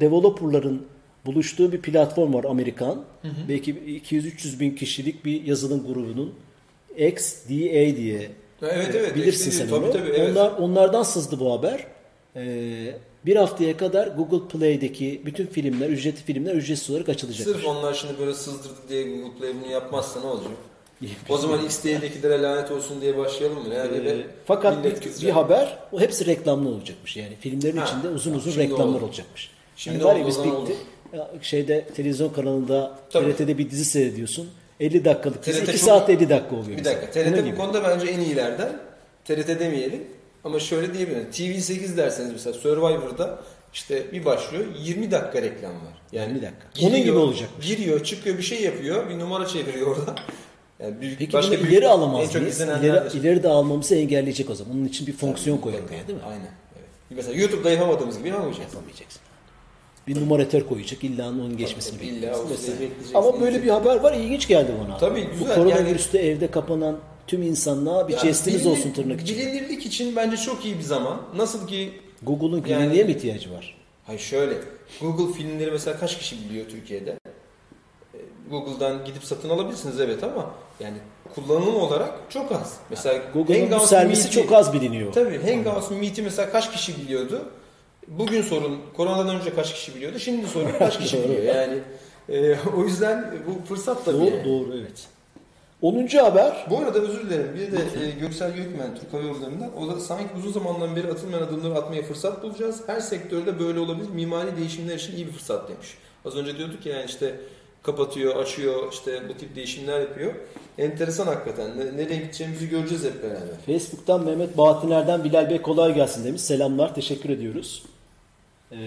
developerların buluştuğu bir platform var Amerikan. Hı hı. Belki 200-300 bin kişilik bir yazılım grubunun XDA diye. Evet evet. Bilirsin sen tabii, onu. Tabii, evet. Onlar, onlardan sızdı bu haber. Ee, bir haftaya kadar Google Play'deki bütün filmler, ücretli filmler ücretsiz olarak açılacak. Sırf onlar şimdi böyle sızdırdı diye Google Play bunu yapmazsa ne olacak? O zaman XD'dekilere lanet olsun diye başlayalım mı? Yani ee, fakat bir, bir haber, o hepsi reklamlı olacakmış. Yani filmlerin ha, içinde uzun uzun reklamlar oldu. olacakmış. Şimdi yani var ya biz bitti. Şeyde televizyon kanalında Tabii. TRT'de bir dizi seyrediyorsun. 50 dakikalık dizi 2 saat 50 dakika oluyor. Bir dakika. TRT bu konuda bence en iyilerden. TRT demeyelim. Ama şöyle diyebilirim. TV8 derseniz mesela Survivor'da işte bir başlıyor 20 dakika reklam var. Yani 20 dakika. Giriyor, Onun gibi olacak. Giriyor, çıkıyor bir şey yapıyor, bir numara çeviriyor orada. Yani büyük, Peki başka bunu ileri alamaz mıyız? İleri, ileri de almamızı engelleyecek o zaman. Onun için bir fonksiyon Tabii, koyalım değil mi? Aynen. Evet. Mesela YouTube'da yapamadığımız gibi yapamayacağız. Yapamayacaksın. Bir numaratör koyacak. İlla onun geçmesini bekleyeceksin. Ama böyle bir haber var. İlginç geldi bana. Tabii güzel. Bu koronavirüste yani, evde kapanan tüm insanlığa bir yani jestimiz bilinir, olsun tırnak için. Bilinirlik için bence çok iyi bir zaman. Nasıl ki Google'un güvenliğe yani, mi ihtiyacı var? Hayır şöyle. Google filmleri mesela kaç kişi biliyor Türkiye'de? Google'dan gidip satın alabilirsiniz evet ama yani kullanım olarak çok az. Mesela Google'ın bu servisi Meet'i, çok az biliniyor. Tabii Hangouts Meet'i mesela kaç kişi biliyordu? Bugün sorun koronadan önce kaç kişi biliyordu? Şimdi sorun kaç kişi biliyor? Yani e, o yüzden bu fırsat tabii. Doğru doğru evet. 10. haber. Bu arada özür dilerim. Bir de e, Göksel Gökmen Türk Hava Yolları'ndan. O da sanki uzun zamandan beri atılmayan adımları atmaya fırsat bulacağız. Her sektörde böyle olabilir. Mimari değişimler için iyi bir fırsat demiş. Az önce diyorduk ya yani işte kapatıyor, açıyor, işte bu tip değişimler yapıyor. Enteresan hakikaten. Nereye gideceğimizi göreceğiz hep beraber. Facebook'tan Mehmet Bahattiner'den Bilal Bey kolay gelsin demiş. Selamlar, teşekkür ediyoruz. Ee,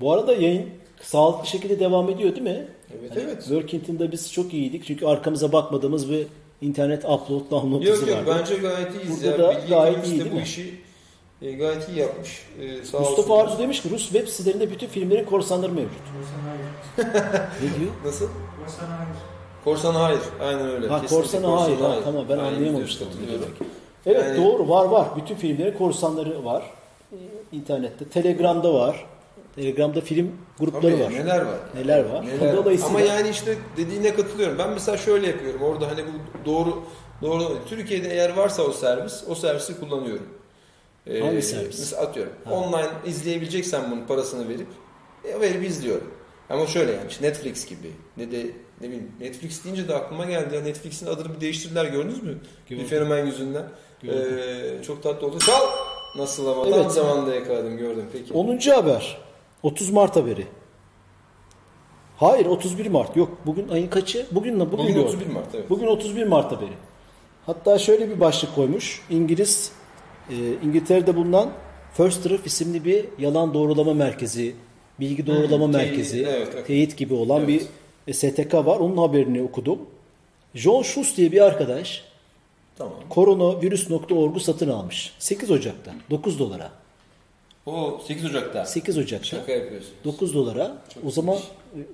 bu arada yayın sağlıklı şekilde devam ediyor değil mi? Evet, hani evet. Workington'da biz çok iyiydik. Çünkü arkamıza bakmadığımız bir internet upload download yok, yok, vardı. Yok bence gayet iyiyiz. Burada ya. da gayet iyi değil bu mi? işi e, gayet iyi yapmış. E, sağ Mustafa. Arzu demiş ki Rus web sitelerinde bütün filmlerin korsanları mevcut. ne diyor? Nasıl? Korsan hayır. Korsan hayır. Aynen öyle. Ha, korsan hayır. hayır. Ha, tamam ben Aynen anlayamamıştım. Evet yani... doğru var var. Bütün filmlerin korsanları var. İnternette. Telegram'da var. Telegram'da film grupları Tabii, var. Neler var? Neler var? Neler Dolayısıyla... Ama yani işte dediğine katılıyorum. Ben mesela şöyle yapıyorum. Orada hani bu doğru doğru Türkiye'de eğer varsa o servis, o servisi kullanıyorum. Ee, Hangi servis? Mesela atıyorum. Ha. Online izleyebileceksen bunun parasını verip e, verip izliyorum. Ama şöyle yani işte Netflix gibi ne de ne bileyim Netflix deyince de aklıma geldi. Netflix'in adını bir değiştirdiler gördünüz mü? Gördüm. Bir fenomen yüzünden. Ee, çok tatlı oldu. Çal! Nasıl ama evet. tam zamanında yakaladım gördüm. Peki. 10. haber. 30 Mart haberi. Hayır 31 Mart. Yok bugün ayın kaçı? Bugün bugün, bugün 31 Mart evet. Bugün 31 Mart haberi. Hatta şöyle bir başlık koymuş. İngiliz e, İngiltere'de bulunan First Truth isimli bir yalan doğrulama merkezi, bilgi doğrulama hmm, merkezi, evet, evet. teyit gibi olan evet. bir e, STK var. Onun haberini okudum. John Schuss diye bir arkadaş Tamam. Koronavirüs.org'u satın almış. 8 Ocak'ta 9 dolara. O 8 Ocak'ta. 8 Ocak'ta. Şaka yapıyorsun. 9 dolara. Çok o zaman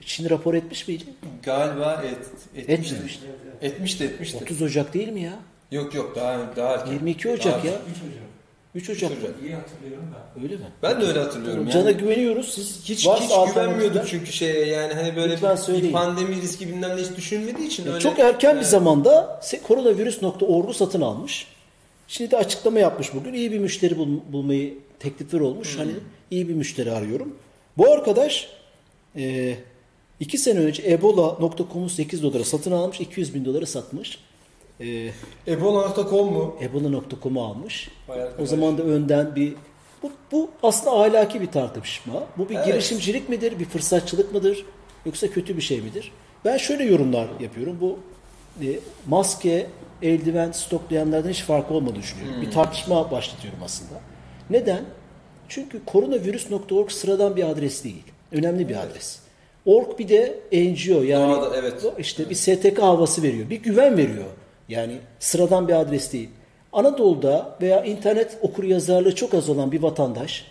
Çin rapor etmiş miydi? Galiba et, etmişti. Etmemişti. Etmişti etmişti. 30 Ocak değil mi ya? Yok yok daha daha erken. 22 Ocak daha ya. 3 Ocak. 3 Ocak. 3 Ocak. İyi hatırlıyorum da. Öyle mi? Ben de öyle hatırlıyorum. Yani. Cana güveniyoruz. Siz hiç hiç güvenmiyorduk çünkü şeye yani hani böyle bir, bir pandemi riski bilmem ne hiç düşünmediği için öyle. Çok erken yani. bir zamanda koronavirüs.org'u satın almış. Şimdi de açıklama yapmış bugün. İyi bir müşteri bul, bulmayı teklifler olmuş. Hmm. Hani iyi bir müşteri arıyorum. Bu arkadaş e, iki sene önce Ebola.com'u 8 dolara satın almış. 200 bin dolara satmış. E, Ebola.com mu? Ebola.com'u almış. O zaman da önden bir bu, bu aslında ahlaki bir tartışma. Bu bir evet. girişimcilik midir, bir fırsatçılık mıdır yoksa kötü bir şey midir? Ben şöyle yorumlar yapıyorum. Bu e, maske, eldiven stoklayanlardan hiç farkı olmadığını düşünüyorum. Hmm. Bir tartışma başlatıyorum aslında. Neden? Çünkü koronavirüs.org sıradan bir adres değil. Önemli bir evet. adres. Org bir de NGO yani Doğada, evet. işte evet. bir STK havası veriyor. Bir güven veriyor. Yani sıradan bir adres değil. Anadolu'da veya internet okur yazarlığı çok az olan bir vatandaş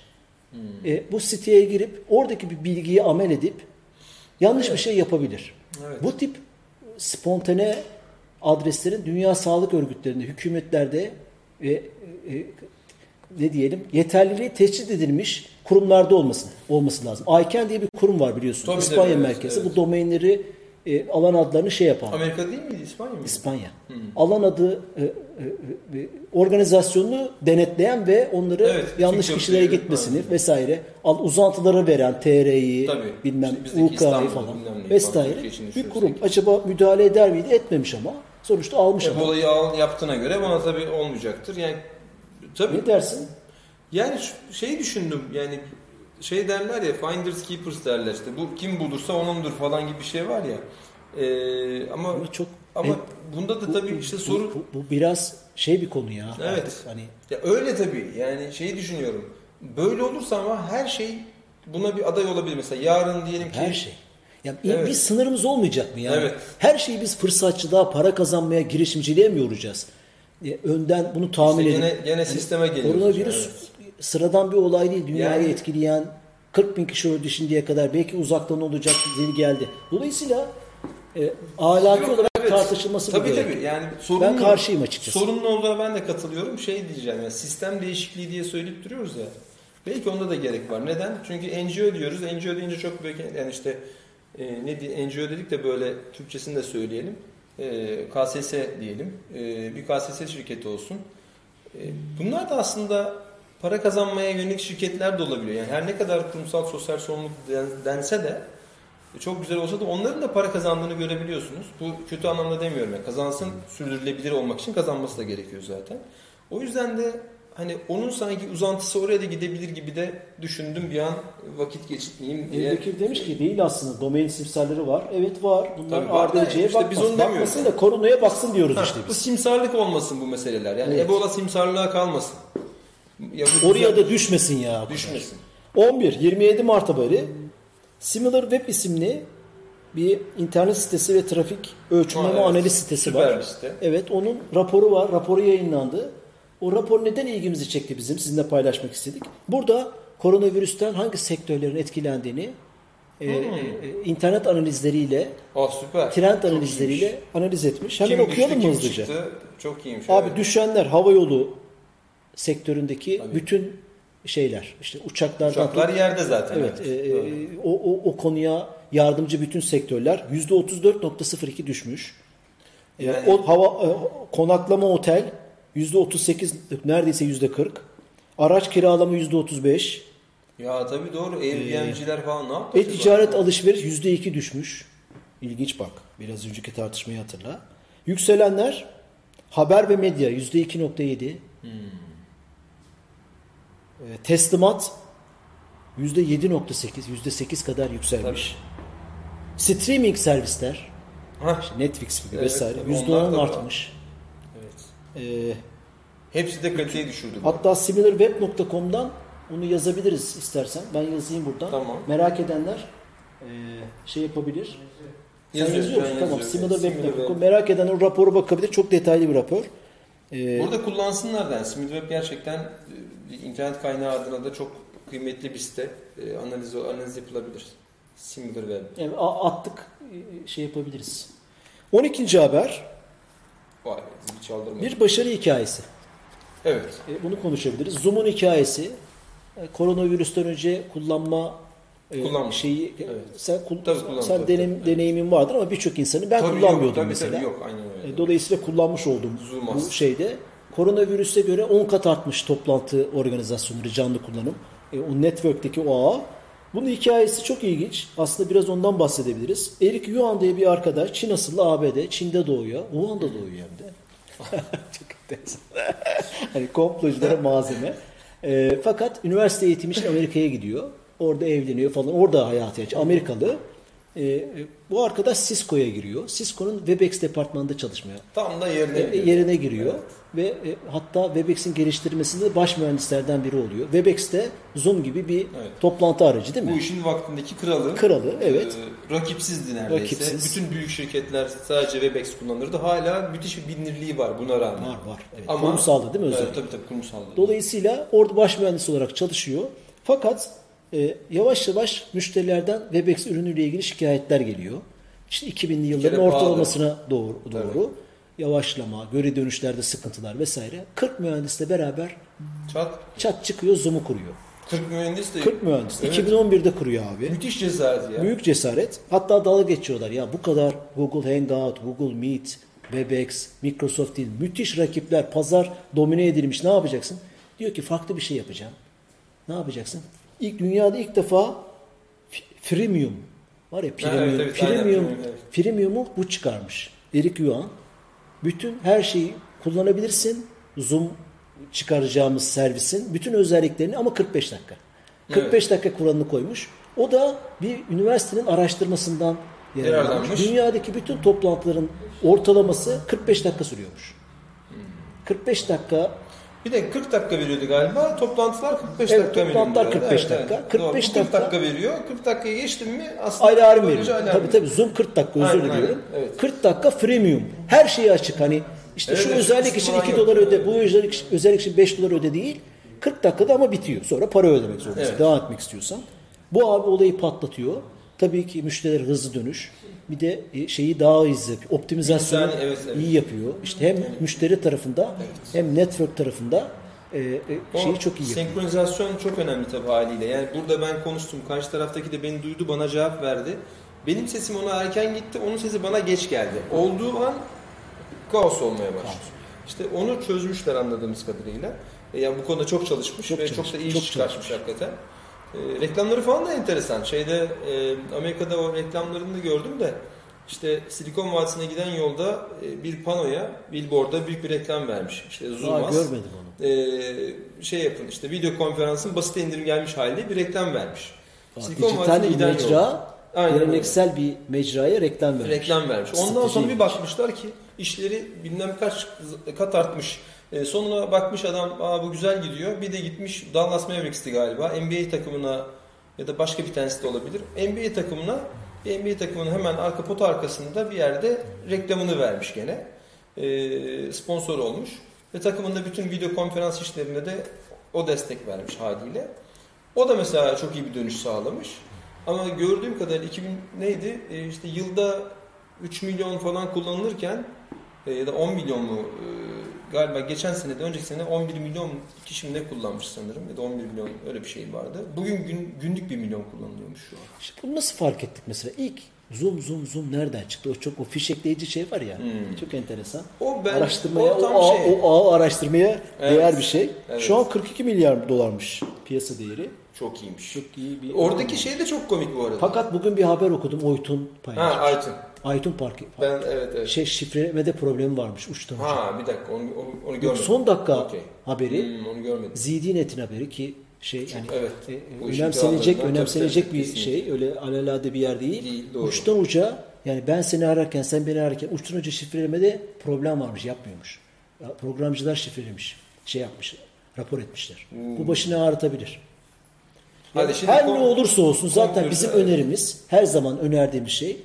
hmm. e, bu siteye girip oradaki bir bilgiyi amel edip yanlış evet. bir şey yapabilir. Evet. Bu tip spontane adreslerin Dünya Sağlık Örgütlerinde, hükümetlerde ve e, e, ne diyelim yeterliliği teşhis edilmiş kurumlarda olması olması lazım. ICANN diye bir kurum var biliyorsun. Tabii İspanya evet, merkezi. Evet. Bu domainleri e, alan adlarını şey yapan. Amerika değil miydi İspanya mı? İspanya. Hmm. Alan adı e, e, e, organizasyonunu denetleyen ve onları evet, yanlış kişilere gitmesini evet. vesaire al, uzantıları veren TR'yi bilmem UK'yı falan vesaire bir kurum. Acaba müdahale eder miydi? Etmemiş ama sonuçta almış e, ama. Olayı yaptığına göre bana tabii olmayacaktır. Yani tabii. Ne dersin? Yani şeyi düşündüm yani şey derler ya finders keepers derler işte bu kim bulursa onundur falan gibi bir şey var ya. Ee, ama, ama çok ama hep, bunda da bu, tabii işte soru bu, bu, bu biraz şey bir konu ya. Evet. Artık, hani ya öyle tabii. Yani şeyi düşünüyorum. Böyle olursa ama her şey buna bir aday olabilir mesela. Yarın diyelim ki her şey. Ya evet. bir sınırımız olmayacak mı yani? Evet. Her şeyi biz fırsatçılığa, para kazanmaya, girişimciliğe mi yoracağız? E, önden bunu tahmin işte edin. Gene, gene sisteme yani, geliyoruz. Koronavirüs evet sıradan bir olay değil. Dünyayı yani, etkileyen 40 bin kişi öldü şimdiye kadar. Belki uzaktan olacak zil geldi. Dolayısıyla e, ahlaki Yok, olarak evet. tartışılması tabii, gerek. Tabii yani sorunlu, ben karşıyım açıkçası. Sorunlu olduğuna ben de katılıyorum. Şey diyeceğim yani sistem değişikliği diye söyleyip duruyoruz ya. Belki onda da gerek var. Neden? Çünkü NGO diyoruz. NGO deyince çok böyle yani işte e, ne diye NGO dedik de böyle Türkçesini de söyleyelim. E, KSS diyelim. E, bir KSS şirketi olsun. E, bunlar da aslında para kazanmaya yönelik şirketler de olabiliyor. Yani her ne kadar kurumsal sosyal sorumluluk dense de çok güzel olsa da onların da para kazandığını görebiliyorsunuz. Bu kötü anlamda demiyorum. Yani kazansın sürdürülebilir olmak için kazanması da gerekiyor zaten. O yüzden de hani onun sanki uzantısı oraya da gidebilir gibi de düşündüm bir an vakit geçirmeyeyim diye. Bekir demiş ki değil aslında domain simsarları var. Evet var. Bunlar ADC'ye işte bakmasın. Biz onu bakmasın da koronaya baksın diyoruz ha, işte biz. Bu simsarlık olmasın bu meseleler. Yani evet. Ebola simsarlığa kalmasın. Ya Oraya da düşmesin ya. Düşmesin. 11 27 Mart haberi Similar Web isimli bir internet sitesi ve trafik ölçümleme evet. analiz sitesi Süper var. Site. Evet onun raporu var. Raporu yayınlandı. O rapor neden ilgimizi çekti bizim? Sizinle paylaşmak istedik. Burada koronavirüsten hangi sektörlerin etkilendiğini e, hmm. e, internet analizleriyle oh, süper. trend analizleriyle analiz etmiş. Hemen kim okuyalım mı hızlıca? Çıktı? Çok iyiymiş. Abi evet. düşenler havayolu sektöründeki Tabii. bütün şeyler işte uçaklardan uçaklar yerde zaten. Evet, evet. E, e, o, o, o konuya yardımcı bütün sektörler %34.02 düşmüş. E, yani, o hava e, konaklama otel %38 neredeyse %40. Araç kiralama %35. Ya tabii doğru. Airbnb'ciler ee, falan ne yaptı? E-ticaret alışveriş %2 düşmüş. İlginç bak. Biraz önceki tartışmayı hatırla. Yükselenler haber ve medya %2.7. Hmm. E, teslimat %7.8, %8 kadar yükselmiş. Tabii. Streaming servisler, işte Netflix gibi evet, vesaire %10 artmış. Evet. Ee, Hepsi de kaliteyi düşürdü. Hatta similarweb.com'dan onu yazabiliriz istersen. Ben yazayım buradan. Tamam. Merak edenler e, şey yapabilir. Sen yazıyor musun? Tamam. Similarweb.com. Merak eden o raporu bakabilir. Çok detaylı bir rapor. Ee, Burada kullansınlar da. Similarweb gerçekten internet kaynağı adına da çok kıymetli bir site. E, analiz, analiz yapılabilir. SimilarWeb. Yani attık şey yapabiliriz. 12. haber. Vay, bir başarı hikayesi. Evet. E, bunu konuşabiliriz. Zoom'un hikayesi. E, koronavirüsten önce kullanma e, şeyi evet. sen kul, tabii, sen tabii, denem, tabii. deneyimin vardır ama birçok insanı ben tabii kullanmıyordum yok, tabii, mesela. Tabii yok, aynen öyle. E, dolayısıyla kullanmış oldum Zoom bu şeyde. Koronavirüse göre 10 kat artmış toplantı organizasyonları, canlı kullanım. E, o network'teki o ağ. Bunun hikayesi çok ilginç. Aslında biraz ondan bahsedebiliriz. Eric Yuan diye bir arkadaş, Çin asıllı ABD, Çin'de doğuyor. Wuhan'da doğuyor hem de. çok enteresan. hani komploculara malzeme. E, fakat üniversite eğitimi için Amerika'ya gidiyor. Orada evleniyor falan. Orada hayatı yaşıyor. Amerikalı. E, bu arkadaş Cisco'ya giriyor. Cisco'nun Webex departmanında çalışmaya. Tam da yerine, e, yerine giriyor. Evet. Ve e, hatta Webex'in geliştirmesinde baş mühendislerden biri oluyor. Webex de Zoom gibi bir evet. toplantı aracı değil mi? Bu işin vaktindeki kralı. Kralı evet. E, rakipsizdi neredeyse. Rakipsiz. Bütün büyük şirketler sadece Webex kullanırdı. Hala müthiş bir bilinirliği var buna rağmen. Var var. Evet. Ama, kurumsaldı değil mi özellikle? Evet, tabii tabii kurumsaldı. Dolayısıyla orada baş mühendis olarak çalışıyor. Fakat e, yavaş yavaş müşterilerden Webex ürünüyle ilgili şikayetler geliyor. İşte 2000'li yılların ortalamasına doğru. doğru. Yavaşlama, göre dönüşlerde sıkıntılar vesaire. 40 mühendisle beraber çat, çat çıkıyor, Zoom'u kuruyor. 40 mühendis de 40 mühendis. Evet. 2011'de kuruyor abi. Müthiş cesaret ya. Büyük cesaret. Hatta dalga geçiyorlar. Ya bu kadar Google Hangout, Google Meet, Webex, Microsoft değil. Müthiş rakipler. Pazar domine edilmiş. Ne yapacaksın? Diyor ki farklı bir şey yapacağım. Ne yapacaksın? İlk dünyada ilk defa freemium var ya premium, evet, evet, premium, evet. premium'u bu çıkarmış. Eric Yuan. Bütün her şeyi kullanabilirsin. Zoom çıkaracağımız servisin bütün özelliklerini ama 45 dakika. 45 evet. dakika kuralını koymuş. O da bir üniversitenin araştırmasından yararlanmış. Dünyadaki bütün toplantıların ortalaması 45 dakika sürüyormuş. 45 dakika bir de 40 dakika veriyordu galiba. Toplantılar 45 evet, dakika. Toplantılar 45 evet, dakika. Evet. 45 40 dakika, dakika veriyor. 40 dakikayı geçtim mi aslında alarm veriyor. Tabii tabii Zoom 40 dakika özür aynen, diliyorum. Aynen, evet. 40 dakika freemium. Her şeyi açık. Hani işte evet, şu evet, özellik için 2 dolar öde, bu özellik, özellik için 5 dolar öde değil. 40 dakikada ama bitiyor. Sonra para ödemek zorundasın. Evet. Devam etmek istiyorsan. Bu abi olayı patlatıyor. Tabii ki müşteriler hızlı dönüş. Bir de e, şeyi daha hızlı optimizasyonu yani, evet, evet. iyi yapıyor. İşte hem müşteri tarafında evet. hem network tarafında e, e, şeyi çok iyi yapıyor. Senkronizasyon çok önemli tabii haliyle. Yani burada ben konuştum. Karşı taraftaki de beni duydu, bana cevap verdi. Benim sesim ona erken gitti, onun sesi bana geç geldi. Olduğu an kaos olmaya başladı. İşte onu çözmüşler anladığımız kadarıyla. Yani bu konuda çok çalışmış çok ve çalışmış, çok da iyi çok iş çıkartmış hakikaten. E, reklamları falan da enteresan. Şeyde e, Amerika'da o reklamlarını da gördüm de işte Silikon Vadisi'ne giden yolda e, bir panoya, billboard'a büyük bir reklam vermiş. İşte Zoomaz. görmedim onu. E, şey yapın işte video konferansın basit indirim gelmiş halde bir reklam vermiş. Aa, Silikon dijital bir mecra, yolda. geleneksel bir mecraya reklam vermiş. Reklam vermiş. Ondan Strateji sonra bir bakmışlar ki işleri bilmem kaç kat artmış. E, sonuna bakmış adam Aa, bu güzel gidiyor. Bir de gitmiş Dallas Mavericks'ti galiba. NBA takımına ya da başka bir tanesi de olabilir. NBA takımına NBA takımının hemen arka pot arkasında bir yerde reklamını vermiş gene. E, sponsor olmuş. Ve takımında bütün video konferans işlerine de o destek vermiş haliyle. O da mesela çok iyi bir dönüş sağlamış. Ama gördüğüm kadar 2000 neydi? E, işte yılda 3 milyon falan kullanılırken e, ya da 10 milyon mu e, galiba geçen sene de önceki sene 11 milyon kişi ne kullanmış sanırım ya da 11 milyon öyle bir şey vardı. Bugün gün, günlük 1 milyon kullanılıyormuş şu an. İşte bunu nasıl fark ettik mesela? İlk zoom zoom zoom nereden çıktı? O çok o fişekleyici şey var ya. Hmm. Çok enteresan. O ben araştırmaya o, o, şey. o ağı araştırmaya evet. değer bir şey. Evet. Şu an 42 milyar dolarmış piyasa değeri. Çok iyiymiş. Çok iyi bir Oradaki şey de çok komik bu arada. Fakat bugün bir haber okudum Oytun paylaşmış. Ha Aytun. Aytun Parkı. Ben evet evet. Şey şifrelemede problemi varmış uçtan uca. Ha bir dakika onu, onu, görmedim. Son dakika okay. haberi. Hmm, onu görmedim. ZDNet'in haberi ki şey yani evet. e, önemsenecek önemsenecek bir kesinlikle. şey öyle alelade bir yer değil. değil doğru. Uçtan uca yani ben seni ararken sen beni ararken uçtan uca şifrelemede problem varmış yapmıyormuş. Programcılar şifrelemiş. Şey yapmış. Rapor etmişler. Hmm. Bu başını ağrıtabilir. Hadi şimdi her ne olursa olsun zaten bizim evet. önerimiz her zaman önerdiğimiz şey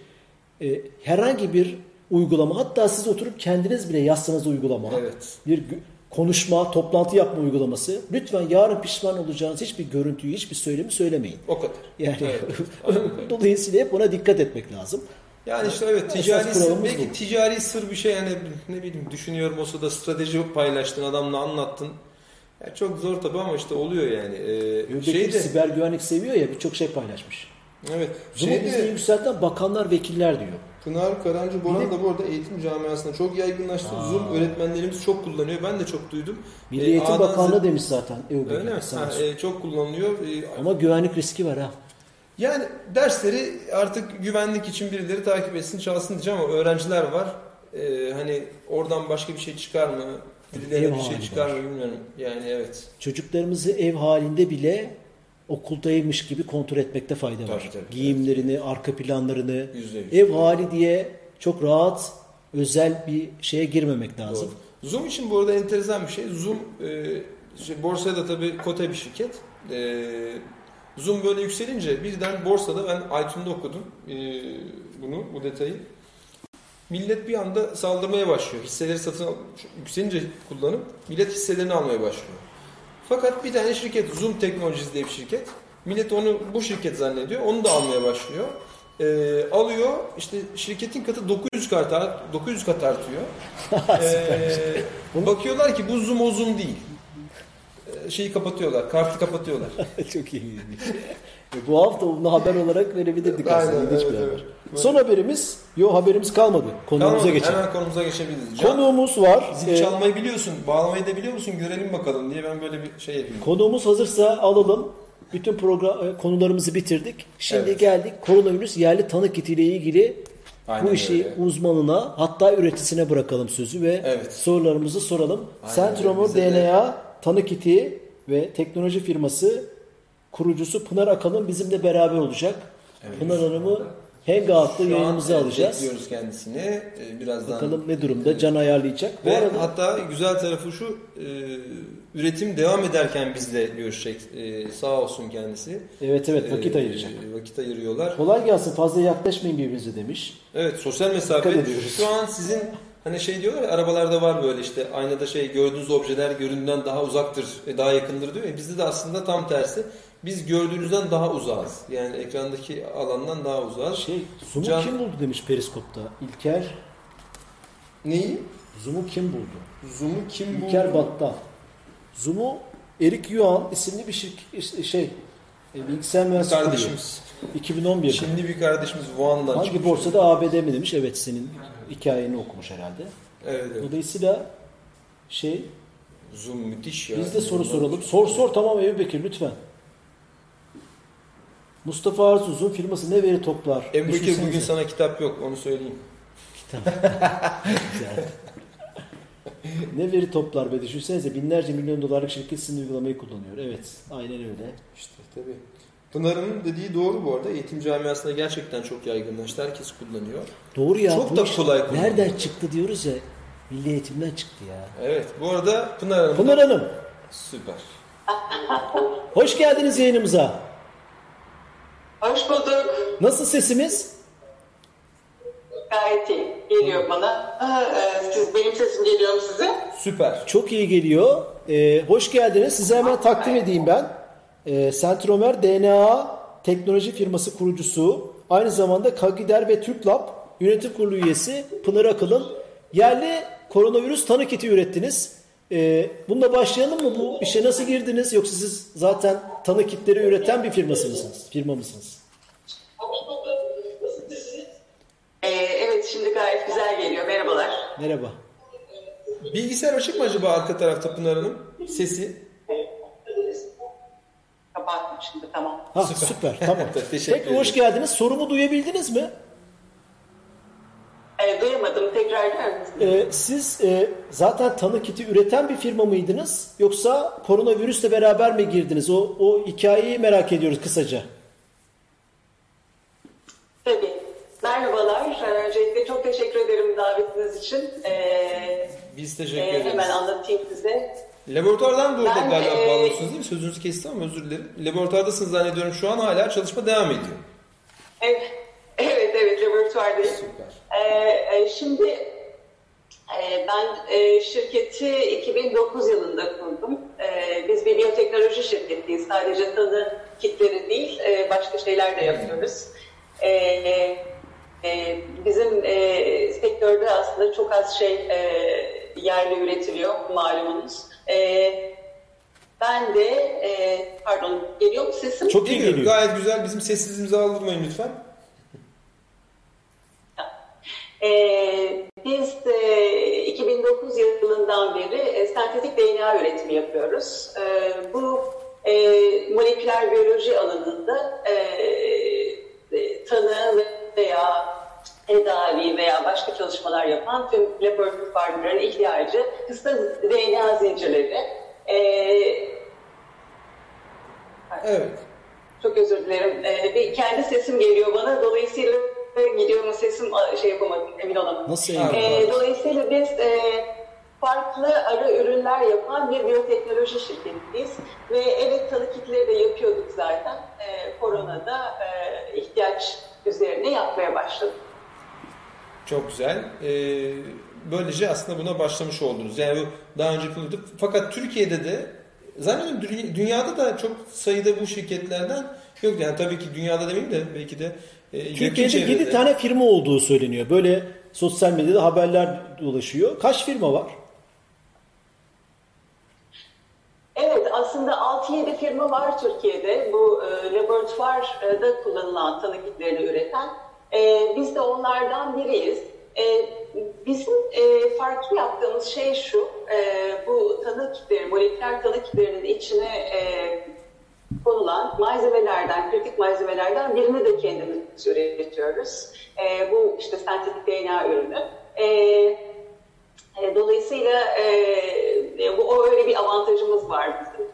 e, herhangi bir uygulama hatta siz oturup kendiniz bile yazsanız uygulama evet. bir konuşma, toplantı yapma uygulaması lütfen yarın pişman olacağınız hiçbir görüntüyü, hiçbir söylemi söylemeyin. O kadar. Yani evet. dolayısıyla hep ona dikkat etmek lazım. Yani işte evet ticari sır, belki bu. ticari sır bir şey yani ne bileyim düşünüyorum o sırada strateji paylaştın adamla anlattın. Yani çok zor tabii ama işte oluyor yani. Ee, şey de, siber güvenlik seviyor ya birçok şey paylaşmış. Evet. Zoom'u bizde yükselten bakanlar, vekiller diyor. Pınar Karancı Boran da bu arada eğitim camiasında çok yaygınlaştı. Aa. Zoom öğretmenlerimiz çok kullanıyor. Ben de çok duydum. Milli Eğitim ee, Bakanlığı demiş zaten. Öyle mi? Ha, e, çok kullanılıyor. E, Ama güvenlik riski var ha. Yani dersleri artık güvenlik için birileri takip etsin, çalsın diyeceğim ama öğrenciler var. Ee, hani oradan başka bir şey çıkar mı? Birilerine bir şey çıkar mı bilmiyorum. Yani evet. Çocuklarımızı ev halinde bile okuldaymış gibi kontrol etmekte fayda var. Tabii, tabii, Giyimlerini, evet. arka planlarını, %100. ev hali diye çok rahat özel bir şeye girmemek lazım. Doğru. Zoom için bu arada enteresan bir şey. Zoom e, işte borsaya da tabii kote bir şirket. E, Zoom böyle yükselince birden borsada ben iTunes'da okudum e, bunu bu detayı. Millet bir anda saldırmaya başlıyor. Hisseleri satın al, yükselince kullanıp millet hisselerini almaya başlıyor. Fakat bir tane şirket Zoom Technologies diye bir şirket. Millet onu bu şirket zannediyor. Onu da almaya başlıyor. E, alıyor işte şirketin katı 900 kat 900 kat artıyor. e, bakıyorlar ki bu Zoom o Zoom değil. Şeyi kapatıyorlar, kartı kapatıyorlar. Çok iyi. E, bu hafta bunu haber olarak verebilirdik aslında. Aynen, evet, bir haber. Evet. Son haberimiz, yok haberimiz kalmadı. Konumuza kalmadı, geçelim. Hemen konumuza geçebiliriz. Can, Konuğumuz var. Zil ee, çalmayı biliyorsun, bağlamayı da biliyor musun? Görelim bakalım diye ben böyle bir şey yapayım. Konuğumuz hazırsa alalım. Bütün program e, konularımızı bitirdik. Şimdi evet. geldik koronavirüs yerli tanı kitiyle ilgili Aynen bu işi öyle. uzmanına hatta üreticisine bırakalım sözü ve evet. sorularımızı soralım. Centromur DNA de... tanı kiti ve teknoloji firması kurucusu Pınar Akalın bizimle beraber olacak. Evet. Pınar Hanım'ı Hangout'ta yayınımızı alacağız. Bekliyoruz kendisini. Ee, birazdan. Bakalım ne durumda? Can ayarlayacak. Ve Bu arada... hatta güzel tarafı şu e, üretim devam ederken bizle görüşecek. E, sağ olsun kendisi. Evet evet vakit e, ayıracak. Vakit ayırıyorlar. Kolay gelsin fazla yaklaşmayın birbirinize demiş. Evet sosyal mesafe. Şu an sizin Hani şey diyorlar ya arabalarda var böyle işte aynada şey gördüğünüz objeler göründüğünden daha uzaktır, daha yakındır diyor ya. Bizde de aslında tam tersi biz gördüğünüzden daha uzağız. Yani ekrandaki alandan daha uzağız. Şey, Zoom'u Can... kim buldu demiş periskopta. İlker Neyi? Zoom'u kim buldu? Zoom'u kim buldu? İlker Battal. Zoom'u Erik Yuan isimli bir şirket şey e, bilgisayar mühendisliği kardeşimiz. 2011'de. Şimdi bir kardeşimiz Wuhan'dan Hangi çıkmış. borsada ABD mi demiş? Evet senin hikayeni okumuş herhalde. Evet, evet. Dolayısıyla şey Zoom müthiş ya. Biz de soru soralım. Sor sor tamam Ebu Bekir lütfen. Mustafa Arzuz'un firması ne veri toplar? Ebu Bekir bugün sana kitap yok onu söyleyeyim. Kitap. Güzel. ne veri toplar be düşünsenize binlerce milyon dolarlık şirket sizin uygulamayı kullanıyor. Evet aynen öyle. İşte tabii. Pınar'ın dediği doğru bu arada. Eğitim camiasında gerçekten çok yaygınlaştı. Herkes kullanıyor. Doğru ya. Çok da kolay kullanıyor. Nereden çıktı diyoruz ya. Milli eğitimden çıktı ya. Evet. Bu arada Pınar Hanım. Pınar Hanım. Süper. Hoş geldiniz yayınımıza. Hoş bulduk. Nasıl sesimiz? Gayet iyi. Geliyor bana. E, siz, benim sesim geliyor mu size? Süper. Çok iyi geliyor. Ee, hoş geldiniz. Size hemen takdim edeyim ben. Ee, Centromer DNA teknoloji firması kurucusu. Aynı zamanda Kagider ve TürkLab yönetim kurulu üyesi Pınar Akıl'ın yerli koronavirüs tanı kiti ürettiniz. Ee, bununla başlayalım mı? Bu işe nasıl girdiniz? Yoksa siz zaten tanı kitleri üreten bir firmasınız, firma mısınız? Ee, evet şimdi gayet güzel geliyor. Merhabalar. Merhaba. Bilgisayar açık mı acaba arka tarafta Pınar Hanım? Sesi? Kapattım şimdi tamam. Ha, süper. süper tamam. Teşekkür Tekrar hoş geldiniz. Sorumu duyabildiniz mi? E, duyamadım. Tekrar eder misiniz? Ee, siz e, zaten tanı kiti üreten bir firma mıydınız? Yoksa koronavirüsle beraber mi girdiniz? O, o hikayeyi merak ediyoruz kısaca. Tabii. Merhabalar. Öncelikle çok teşekkür ederim davetiniz için. Ee, Biz teşekkür e, ederiz. Hemen anlatayım size. Laboratuvardan bu arada galiba e, bağlıyorsunuz değil mi? Sözünüzü kestim ama özür dilerim. Laboratuvardasınız zannediyorum şu an hala çalışma devam ediyor. Evet. Evet evet laboratuvardayım. Süper. Ee, şimdi e, ben e, şirketi 2009 yılında kurdum. E, biz bir biyoteknoloji şirketiyiz. Sadece tanı kitleri değil e, başka şeyler de yapıyoruz. E, e, bizim e, sektörde aslında çok az şey e, yerli üretiliyor malumunuz. E, ben de e, pardon geliyor mu sesim? Çok iyi geliyor. Gayet güzel. Bizim sessizliğimizi aldırmayın lütfen. Ee, biz e, 2009 yılından beri e, sentetik DNA üretimi yapıyoruz. E, bu e, moleküler biyoloji alanında e, e, tanı veya tedavi veya başka çalışmalar yapan tüm laboratuvarların ihtiyacı kısa DNA zincirleri. E, evet. Çok özür dilerim. E, bir kendi sesim geliyor bana. Dolayısıyla gidiyor mu sesim şey yapamadım emin olamadım. Nasıl E, dolayısıyla biz e, farklı arı ürünler yapan bir biyoteknoloji şirketiyiz. Ve evet tanı kitleri de yapıyorduk zaten. E, koronada e, ihtiyaç üzerine yapmaya başladık. Çok güzel. Ee, böylece aslında buna başlamış oldunuz. Yani bu daha önce yapıyorduk. Fakat Türkiye'de de zannediyorum dünyada da çok sayıda bu şirketlerden yok. Yani tabii ki dünyada demeyeyim de belki de e, Türkiye'de 7 tane firma olduğu söyleniyor. Böyle sosyal medyada haberler dolaşıyor. Kaç firma var? Evet aslında 6-7 firma var Türkiye'de bu e, laboratuvarda kullanılan tanı kitlerini üreten. E, biz de onlardan biriyiz. E, bizim e, farklı yaptığımız şey şu, e, bu tanı kitleri, moleküler tanı kitlerinin içine e, konulan malzemelerden, kritik malzemelerden birini de kendimiz üretiyoruz. E, bu işte sentetik DNA ürünü. E, e, dolayısıyla e, e, bu öyle bir avantajımız var bizim.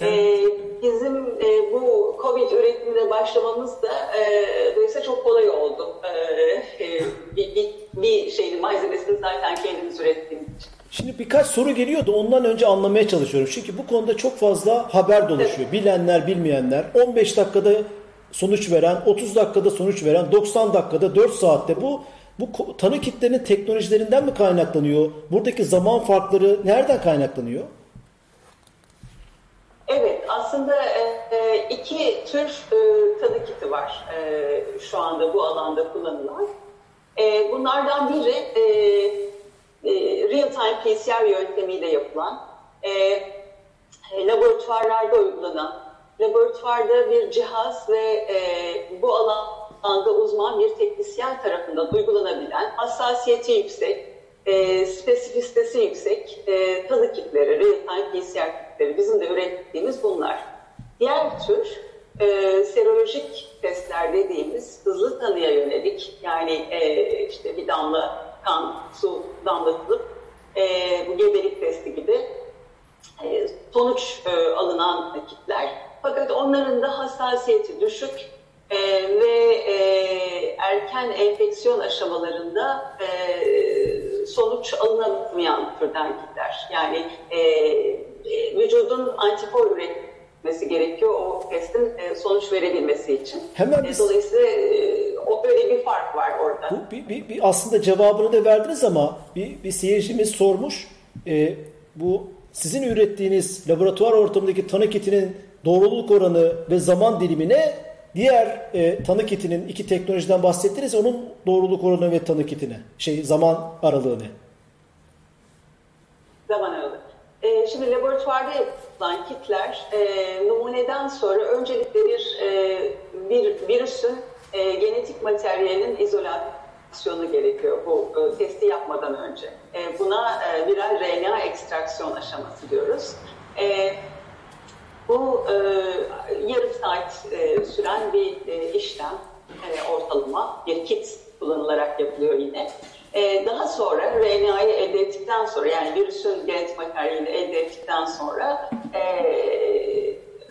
E, bizim e, bu COVID üretimine başlamamız da e, dolayısıyla çok kolay oldu. E, e, bir, bir, bir şeyin malzemesini zaten kendimiz ürettiğimiz için. Şimdi birkaç soru geliyor da ondan önce anlamaya çalışıyorum. Çünkü bu konuda çok fazla haber dolaşıyor. Bilenler, bilmeyenler. 15 dakikada sonuç veren, 30 dakikada sonuç veren, 90 dakikada, 4 saatte bu bu tanı kitlerinin teknolojilerinden mi kaynaklanıyor? Buradaki zaman farkları nereden kaynaklanıyor? Aslında e, iki tür e, kiti var e, şu anda bu alanda kullanılan. Bunlardan biri e, real-time PCR yöntemiyle yapılan, e, e, laboratuvarlarda uygulanan, laboratuvarda bir cihaz ve e, bu alanda uzman bir teknisyen tarafından uygulanabilen, hassasiyeti yüksek, e, spesifistesi yüksek e, kitleri, real-time PCR kitleri bizim de ürettiğimiz bunlar. Diğer tür e, serolojik testler dediğimiz hızlı tanıya yönelik yani e, işte bir damla kan, su damlatılıp e, bu gebelik testi gibi e, sonuç e, alınan kitler. Fakat onların da hassasiyeti düşük e, ve e, erken enfeksiyon aşamalarında e, sonuç alınamayan türden kitler. Yani e, e, vücudun antikor üretmesi gerekiyor o testin e, sonuç verebilmesi için. Hemen biz... Dolayısıyla e, o böyle bir fark var orada. Bu bir, bir, bir aslında cevabını da verdiniz ama bir, bir seyircimiz sormuş. E, bu sizin ürettiğiniz laboratuvar ortamındaki tanı kitinin doğruluk oranı ve zaman dilimine diğer e, tanı kitinin iki teknolojiden bahsettiniz. Onun doğruluk oranı ve tanı kitine, şey zaman aralığını. Zaman aralığı. E, şimdi laboratuvarda yapılan kitler e, numuneden sonra öncelikle bir, e, bir virüsün e, genetik materyalinin izolasyonu gerekiyor bu e, testi yapmadan önce. E, buna e, viral RNA ekstraksiyon aşaması diyoruz. E, bu e, yarım saat e, süren bir e, işlem e, ortalama bir kit kullanılarak yapılıyor yine. E, daha sonra RNA'yı elde ettikten sonra yani virüsün genetik materyalini elde ettikten sonra e,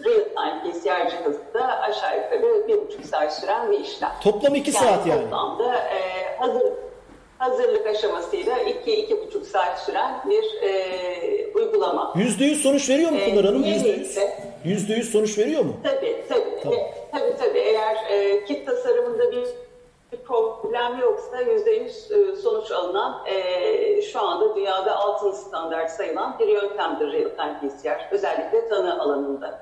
real time PCR cihazında aşağı yukarı bir buçuk saat süren bir işlem. Toplam iki yani saat yani. Toplamda e, hazır hazırlık aşamasıyla iki iki buçuk saat süren bir e, uygulama. Yüzde yüz sonuç veriyor mu Pınar Hanım? Yüzde yüz. Yüzde yüz sonuç veriyor mu? Tabii tabii. Tabii tabii. tabii. Eğer e, kit tasarımında bir problem yoksa yüzde yüz e, sonuç alınan e, şu anda dünyada altın standart sayılan bir yöntemdir real-time PCR. Özellikle tanı alanında,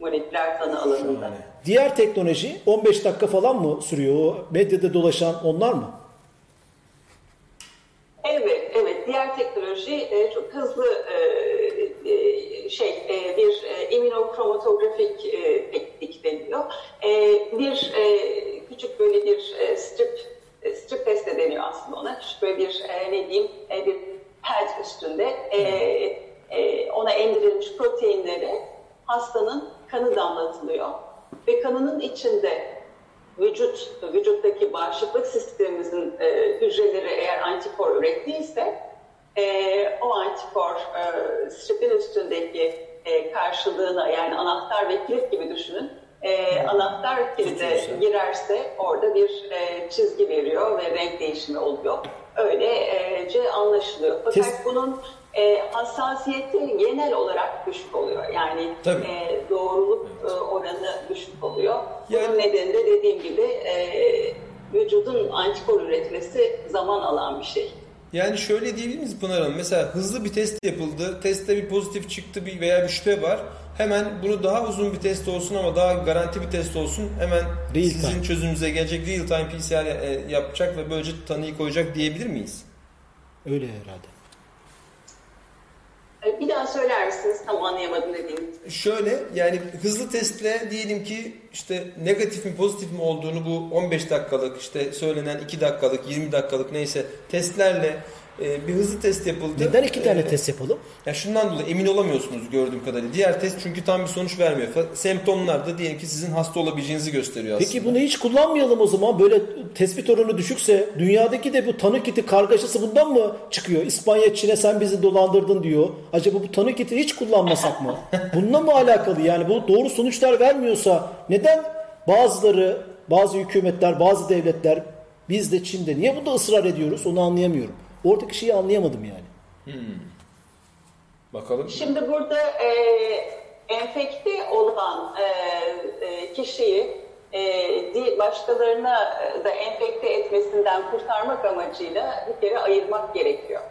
moleküler tanı alanında. Şahane. Diğer teknoloji 15 dakika falan mı sürüyor? O medyada dolaşan onlar mı? Evet, evet. Diğer teknoloji e, çok hızlı e, e, şey e, bir e, immunokromatografik e, teknik deniyor. E, bir e, küçük böyle bir e, strip e, strip test de deniyor aslında ona. Küçük böyle bir e, ne diyeyim e, bir pad üstünde e, e, ona emdirilmiş proteinleri hastanın kanı damlatılıyor ve kanının içinde vücut vücuttaki bağışıklık sistemimizin e, hücreleri eğer antikor ürettiyse e, o antikor e, stripin üstündeki e, karşılığına yani anahtar ve kilit gibi düşünün. E, anahtar kilide girerse orada bir e, çizgi veriyor ve renk değişimi oluyor. Öylece anlaşılıyor. Fakat Kes... bunun e, hassasiyeti genel olarak düşük oluyor. Yani e, doğruluk evet. e, oranı düşük oluyor. Yani... Bunun nedeni de dediğim gibi e, vücudun antikor üretmesi zaman alan bir şey. Yani şöyle diyebilir miyiz Pınar Hanım? Mesela hızlı bir test yapıldı. Testte bir pozitif çıktı bir veya bir şüphe var. Hemen bunu daha uzun bir test olsun ama daha garanti bir test olsun. Hemen real sizin time. çözümünüze gelecek real time PCR e, yapacak ve böylece tanıyı koyacak diyebilir miyiz? Öyle herhalde. Daha söyler misiniz? Tam anlayamadım dediğim. Şöyle yani hızlı testle diyelim ki işte negatif mi pozitif mi olduğunu bu 15 dakikalık işte söylenen 2 dakikalık 20 dakikalık neyse testlerle e, bir hızlı test yapıldı. Neden iki tane e, test yapalım? Ya şundan dolayı emin olamıyorsunuz gördüğüm kadarıyla. Diğer test çünkü tam bir sonuç vermiyor. Semptomlar da diyelim ki sizin hasta olabileceğinizi gösteriyor aslında. Peki bunu hiç kullanmayalım o zaman. Böyle tespit oranı düşükse dünyadaki de bu tanı kiti kargaşası bundan mı çıkıyor? İspanya, Çin'e sen bizi dolandırdın diyor. Acaba bu tanı kiti hiç kullanmasak mı? Bununla mı alakalı? Yani bu doğru sonuçlar vermiyorsa neden bazıları, bazı hükümetler, bazı devletler biz de Çin'de niye bunda ısrar ediyoruz? Onu anlayamıyorum. Oradaki şeyi anlayamadım yani. Hmm. Bakalım. Şimdi burada e, enfekte olan e, e, kişiyi e, başkalarına da enfekte etmesinden kurtarmak amacıyla bir kere ayırmak gerekiyor.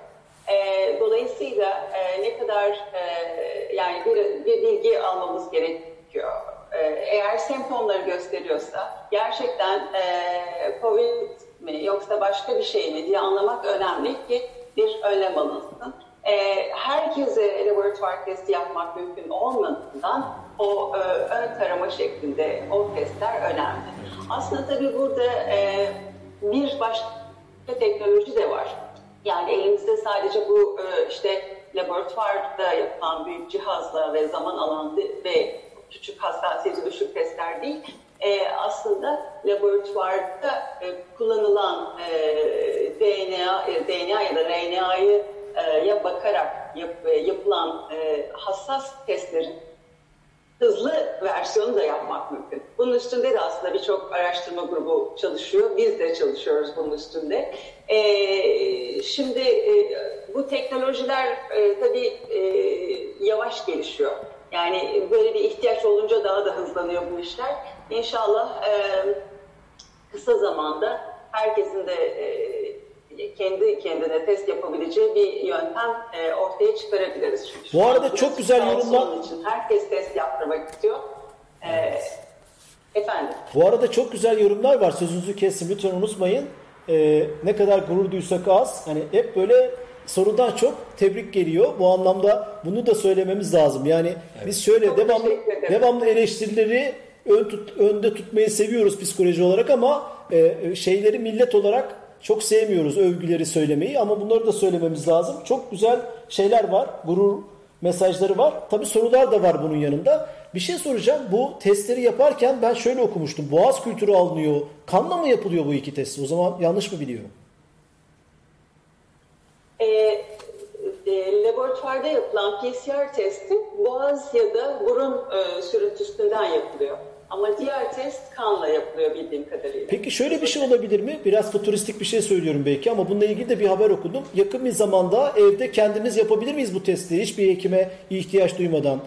E, dolayısıyla e, ne kadar e, yani bir, bir bilgi almamız gerekiyor. E, eğer semptomları gösteriyorsa gerçekten e, COVID mi yoksa başka bir şey mi diye anlamak önemli ki bir önlem alınsın. E, herkese laboratuvar testi yapmak mümkün olmadığından o e, ön tarama şeklinde o testler önemli. Aslında tabii burada e, bir başka teknoloji de var. Yani elimizde sadece bu e, işte laboratuvarda yapılan büyük cihazla ve zaman alan ve küçük hassasiyeti düşük testler değil. E, aslında laboratuvarda e, kullanılan e, DNA, e, DNA ya da RNA'yı e, ya bakarak yap, e, yapılan e, hassas testlerin hızlı versiyonu da yapmak mümkün. Bunun üstünde de aslında birçok araştırma grubu çalışıyor. Biz de çalışıyoruz bunun üstünde. Ee, şimdi e, bu teknolojiler e, tabii e, yavaş gelişiyor. Yani böyle bir ihtiyaç olunca daha da hızlanıyor bu işler. İnşallah e, kısa zamanda herkesin de e, kendi kendine test yapabileceği bir yöntem e, ortaya çıkarabiliriz. Çünkü bu arada çok güzel yorumlar. Için herkes test yaptırmak istiyor. E, efendim. Bu arada çok güzel yorumlar var. Sözünüzü kesin lütfen unutmayın. Ee, ne kadar gurur duysak az. Hani hep böyle sorudan çok tebrik geliyor. Bu anlamda bunu da söylememiz lazım. Yani evet. biz şöyle çok devamlı devamlı eleştirileri ön tut, önde tutmayı seviyoruz psikoloji olarak ama e, şeyleri millet olarak çok sevmiyoruz övgüleri söylemeyi ama bunları da söylememiz lazım. Çok güzel şeyler var. Gurur mesajları var. Tabi sorular da var bunun yanında. Bir şey soracağım. Bu testleri yaparken ben şöyle okumuştum. Boğaz kültürü alınıyor. Kanla mı yapılıyor bu iki test? O zaman yanlış mı biliyorum? E, e, laboratuvarda yapılan PCR testi boğaz ya da burun e, sürüntüsünden yapılıyor. Ama diğer test kanla yapılıyor bildiğim kadarıyla. Peki şöyle bir şey olabilir mi? Biraz futuristik bir şey söylüyorum belki ama bununla ilgili de bir haber okudum. Yakın bir zamanda evde kendimiz yapabilir miyiz bu testi? Hiçbir hekime ihtiyaç duymadan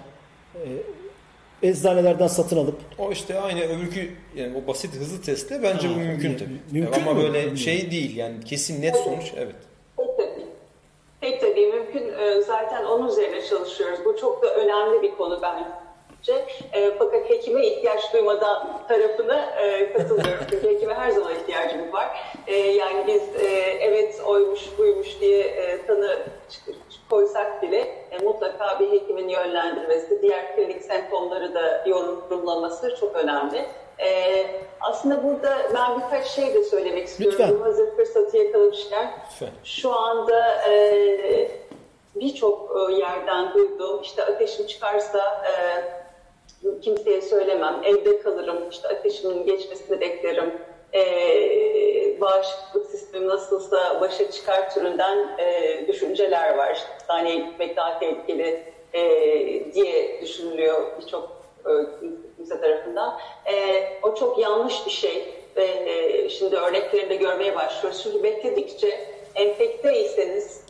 e, eczanelerden satın alıp. O işte aynı öbürkü yani o basit hızlı testte bence ha, bu mümkün tabii. Mümkün ama mü? böyle şey değil yani kesin net sonuç evet. Pek tabii. Mümkün. Ee, zaten onun üzerine çalışıyoruz. Bu çok da önemli bir konu bence gittikçe. E, fakat hekime ihtiyaç duymadan tarafına e, katılıyorum. Çünkü hekime her zaman ihtiyacımız var. E, yani biz e, evet oymuş buymuş diye e, tanı koysak bile e, mutlaka bir hekimin yönlendirmesi, diğer klinik semptomları da yorumlaması çok önemli. Ee, aslında burada ben birkaç şey de söylemek istiyorum. Lütfen. Hazır fırsatı yakalamışken. Lütfen. Şu anda e, birçok e, yerden duyduğum işte ateşim çıkarsa e, kimseye söylemem, evde kalırım, işte ateşimin geçmesini beklerim, ee, bağışıklık sistemi nasılsa başa çıkar türünden e, düşünceler var. İşte hastaneye gitmek daha tehlikeli e, diye düşünülüyor birçok e, kimse tarafından. E, o çok yanlış bir şey ve e, şimdi örneklerini de görmeye başlıyoruz. Çünkü bekledikçe enfekteyseniz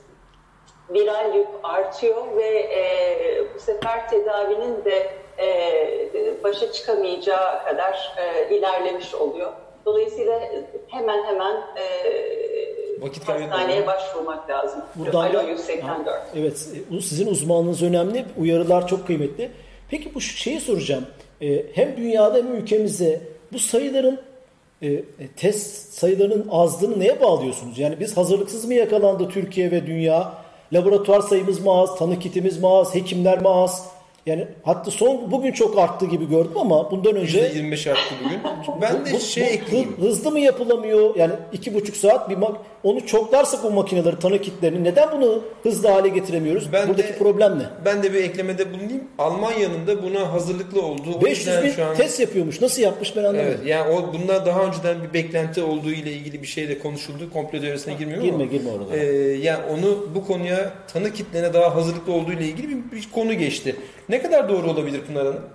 viral yük artıyor ve e, bu sefer tedavinin de e, başa çıkamayacağı kadar e, ilerlemiş oluyor. Dolayısıyla hemen hemen e, Vakit hastaneye başvurmak lazım. Buradan Alo 184. evet, sizin uzmanlığınız önemli, uyarılar çok kıymetli. Peki bu şeyi soracağım. E, hem dünyada hem ülkemizde bu sayıların e, e, test sayılarının azlığını neye bağlıyorsunuz? Yani biz hazırlıksız mı yakalandı Türkiye ve dünya? Laboratuvar sayımız mı az, tanı kitimiz mi az, hekimler mi az? Yani hatta son bugün çok arttı gibi gördüm ama bundan önce %25 arttı bugün. Ben de bu, şey bu, ekleyeyim. Hızlı mı yapılamıyor? Yani iki buçuk saat bir mak onu çoklarsak bu makineleri tanı kitlerini neden bunu hızlı hale getiremiyoruz? Ben Buradaki de, problem ne? Ben de bir eklemede bulunayım. Almanya'nın da buna hazırlıklı olduğu. 500 bin şu an... test yapıyormuş. Nasıl yapmış ben anlamadım. Evet, yani o bunlar daha önceden bir beklenti olduğu ile ilgili bir şeyle konuşuldu. Komple teorisine girmiyorum girme, ama. Girme girme orada. E, yani onu bu konuya tanı kitlerine daha hazırlıklı olduğu ile ilgili bir, bir konu geçti. Ne kadar doğru olabilir Pınar Hanım?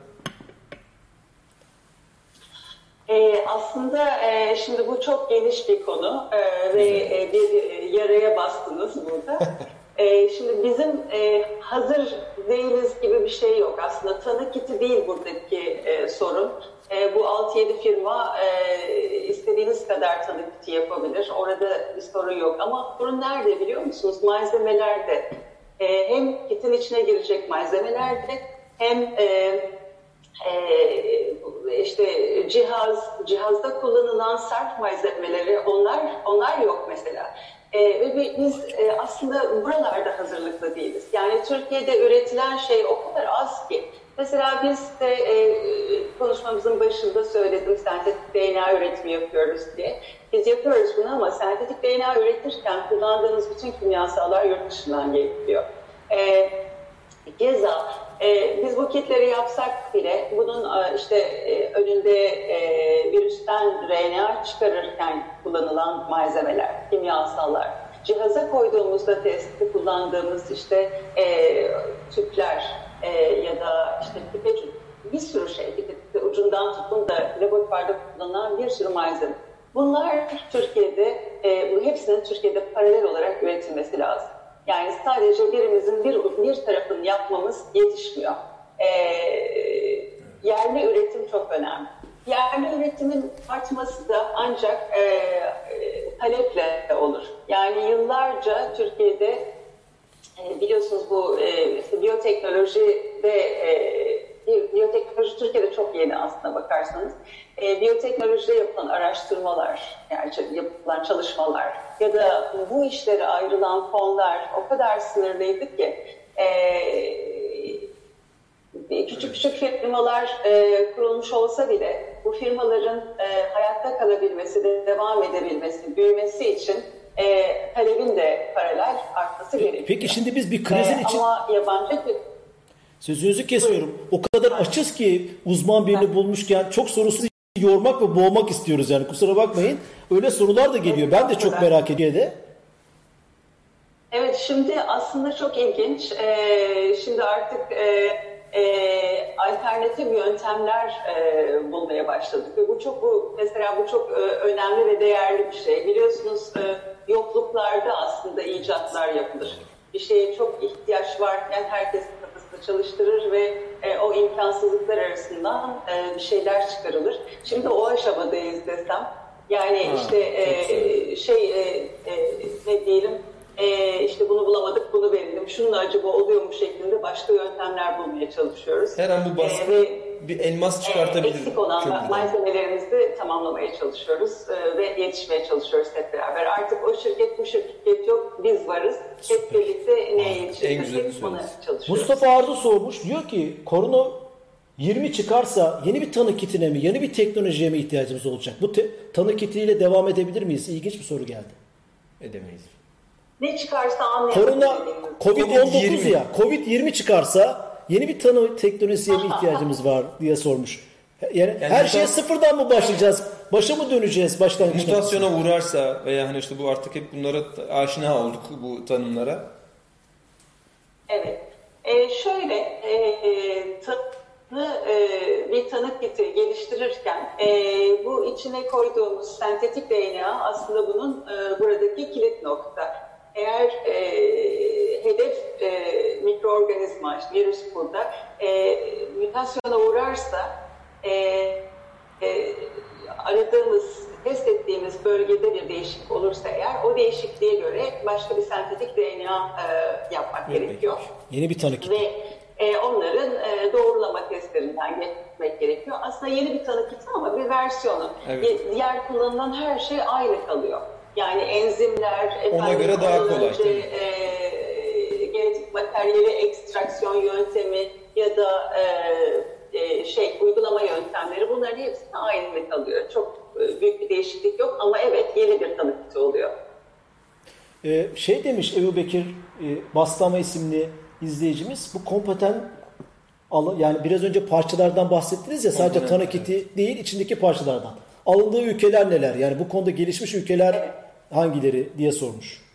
E, aslında e, şimdi bu çok geniş bir konu e, ve e, bir yaraya bastınız burada. e, şimdi bizim e, hazır değiliz gibi bir şey yok. Aslında tanı kiti değil buradaki e, sorun. E, bu 6-7 firma e, istediğiniz kadar tanı kiti yapabilir. Orada bir sorun yok. Ama sorun nerede biliyor musunuz? Malzemelerde. E, hem kitin içine girecek malzemelerde hem e, e, işte cihaz cihazda kullanılan sert malzemeleri onlar onlar yok mesela. E, ve biz e, aslında buralarda hazırlıklı değiliz. Yani Türkiye'de üretilen şey o kadar az ki. Mesela biz de e, konuşmamızın başında söyledim sentetik DNA üretimi yapıyoruz diye. Biz yapıyoruz bunu ama sentetik DNA üretirken kullandığınız bütün kimyasallar yurt dışından geliyor. E, Geza, e, biz bu kitleri yapsak bile bunun e, işte e, önünde e, virüsten RNA çıkarırken kullanılan malzemeler, kimyasallar, cihaza koyduğumuzda testte kullandığımız işte tüpler ya da işte pipet bir sürü şey, ucundan tutun da laboratuvarda kullanılan bir sürü malzeme. Bunlar Türkiye'de, bu hepsinin Türkiye'de paralel olarak üretilmesi lazım. Yani sadece birimizin bir, bir tarafını yapmamız yetişmiyor. E, yerli üretim çok önemli. Yerli üretimin artması da ancak e, e, taleple olur. Yani yıllarca Türkiye'de e, biliyorsunuz bu e, işte biyoteknolojide e, biyoteknoloji Türkiye'de çok yeni aslında bakarsanız. E, biyoteknolojide yapılan araştırmalar, yani yapılan çalışmalar ya da bu işlere ayrılan fonlar o kadar sınırlıydı ki e, küçük küçük firmalar e, kurulmuş olsa bile bu firmaların e, hayatta kalabilmesi, devam edebilmesi, büyümesi için e, talebin de paralel artması gerekiyor. Peki şimdi biz bir krizin e, için... Ama yabancı Sözünüzü kesiyorum. O kadar açız ki uzman birini bulmuşken çok sorusunu yormak ve boğmak istiyoruz yani kusura bakmayın. Öyle sorular da geliyor. Ben de çok merak ediyorum. Evet şimdi aslında çok ilginç. Ee, şimdi artık e, e, alternatif yöntemler e, bulmaya başladık ve bu çok bu mesela bu çok e, önemli ve değerli bir şey. Biliyorsunuz e, yokluklarda aslında icatlar yapılır. Bir şeye çok ihtiyaç varken herkes çalıştırır ve e, o imkansızlıklar arasından e, bir şeyler çıkarılır. Şimdi o aşamadayız desem. Yani ha, işte e, şey e, e, ne diyelim e, işte bunu bulamadık bunu verelim. Şunun acaba oluyor mu şeklinde başka yöntemler bulmaya çalışıyoruz. Her an bu baskı e, bir elmas çıkartabilir. Eksik olan malzemelerimizi tamamlamaya çalışıyoruz e, ve yetişmeye çalışıyoruz hep beraber. Artık o şirket bu şirket yok biz varız. Hep birlikte neye ona çalışıyoruz. Mustafa Arda sormuş diyor ki korona 20 çıkarsa yeni bir tanı kitine mi, yeni bir teknolojiye mi ihtiyacımız olacak? Bu te- tanı kitiyle devam edebilir miyiz? İlginç bir soru geldi. Edemeyiz. Ne çıkarsa anlayalım. Korona, Covid-19 ya. Covid-20 çıkarsa yeni bir tanı teknolojisiye mi ihtiyacımız var diye sormuş. Yani, yani her mutas- şeye sıfırdan mı başlayacağız? Başa mı döneceğiz başlangıçta? Mutasyona uğrarsa veya hani işte bu artık hep bunlara aşina olduk bu tanımlara. Evet. Ee, şöyle e, tanı, e, bir tanı kiti geliştirirken e, bu içine koyduğumuz sentetik DNA aslında bunun e, buradaki kilit nokta eğer e, hedef e, mikroorganizma, virüs burada e, mutasyona uğrarsa e, e, aradığımız, test ettiğimiz bölgede bir değişiklik olursa eğer o değişikliğe göre başka bir sentetik DNA e, yapmak evet, gerekiyor. Yeni bir tanı kiti. Ve e, onların e, doğrulama testlerinden geçmek gerekiyor. Aslında yeni bir tanı kiti ama bir versiyonu. Evet. Diğer kullanılan her şey aynı kalıyor. Yani enzimler, ona göre daha kolay. Önce, e, genetik materyali ekstraksiyon yöntemi ya da e, e, şey uygulama yöntemleri bunların hepsi aynı kalıyor. Çok e, büyük bir değişiklik yok ama evet yeni bir tanıklık oluyor. Ee, şey demiş Ebu Bekir e, Baslama isimli izleyicimiz bu kompetent yani biraz önce parçalardan bahsettiniz ya sadece tanı kiti değil içindeki parçalardan. Alındığı ülkeler neler? Yani bu konuda gelişmiş ülkeler evet hangileri diye sormuş.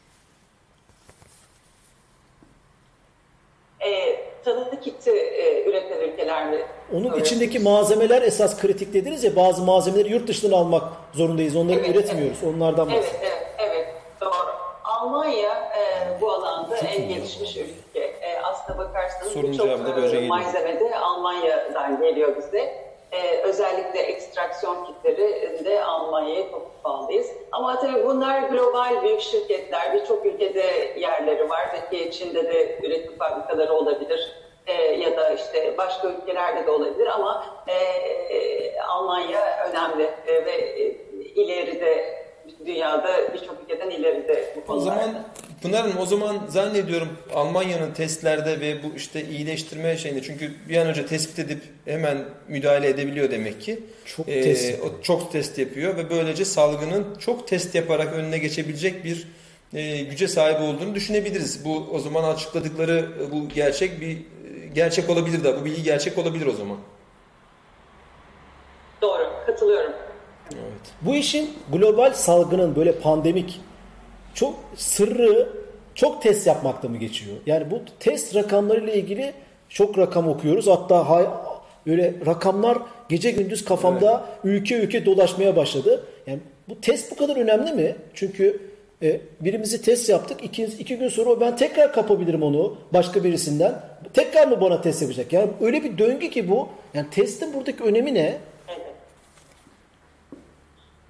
E, tanıtı kiti e, üreten ülkeler mi? Onun Öyle içindeki malzemeler esas kritik dediniz ya bazı malzemeleri yurt dışından almak zorundayız. Onları evet, üretmiyoruz. Evet. Onlardan bahsediyoruz. Evet, evet, evet. Doğru. Almanya e, bu alanda çok en gelişmiş ülke. E, aslında bakarsanız birçok e, malzemede Almanya'dan geliyor bize e, özellikle ekstraksiyon kitleri de Almanya'ya çok bağlıyız. Ama tabii bunlar global büyük şirketler. Birçok ülkede yerleri var. Belki Çin'de de üretim fabrikaları olabilir. E, ya da işte başka ülkelerde de olabilir ama e, e, Almanya önemli e, ve e, ileride dünyada birçok ülkeden ileride bu konularda. O zaman Pınar'ın o zaman zannediyorum Almanya'nın testlerde ve bu işte iyileştirme şeyinde çünkü bir an önce tespit edip hemen müdahale edebiliyor demek ki. Çok ee, test. Çok test yapıyor ve böylece salgının çok test yaparak önüne geçebilecek bir e, güce sahip olduğunu düşünebiliriz. Bu o zaman açıkladıkları e, bu gerçek bir e, gerçek olabilir de bu bilgi gerçek olabilir o zaman. Doğru, katılıyorum. Evet. Bu işin global salgının böyle pandemik çok sırrı çok test yapmakta mı geçiyor? Yani bu test rakamlarıyla ilgili çok rakam okuyoruz. Hatta hay, böyle rakamlar gece gündüz kafamda evet. ülke ülke dolaşmaya başladı. Yani bu test bu kadar önemli mi? Çünkü e, birimizi test yaptık. İki, iki gün sonra ben tekrar kapabilirim onu başka birisinden. Tekrar mı bana test yapacak? Yani öyle bir döngü ki bu. Yani testin buradaki önemi ne?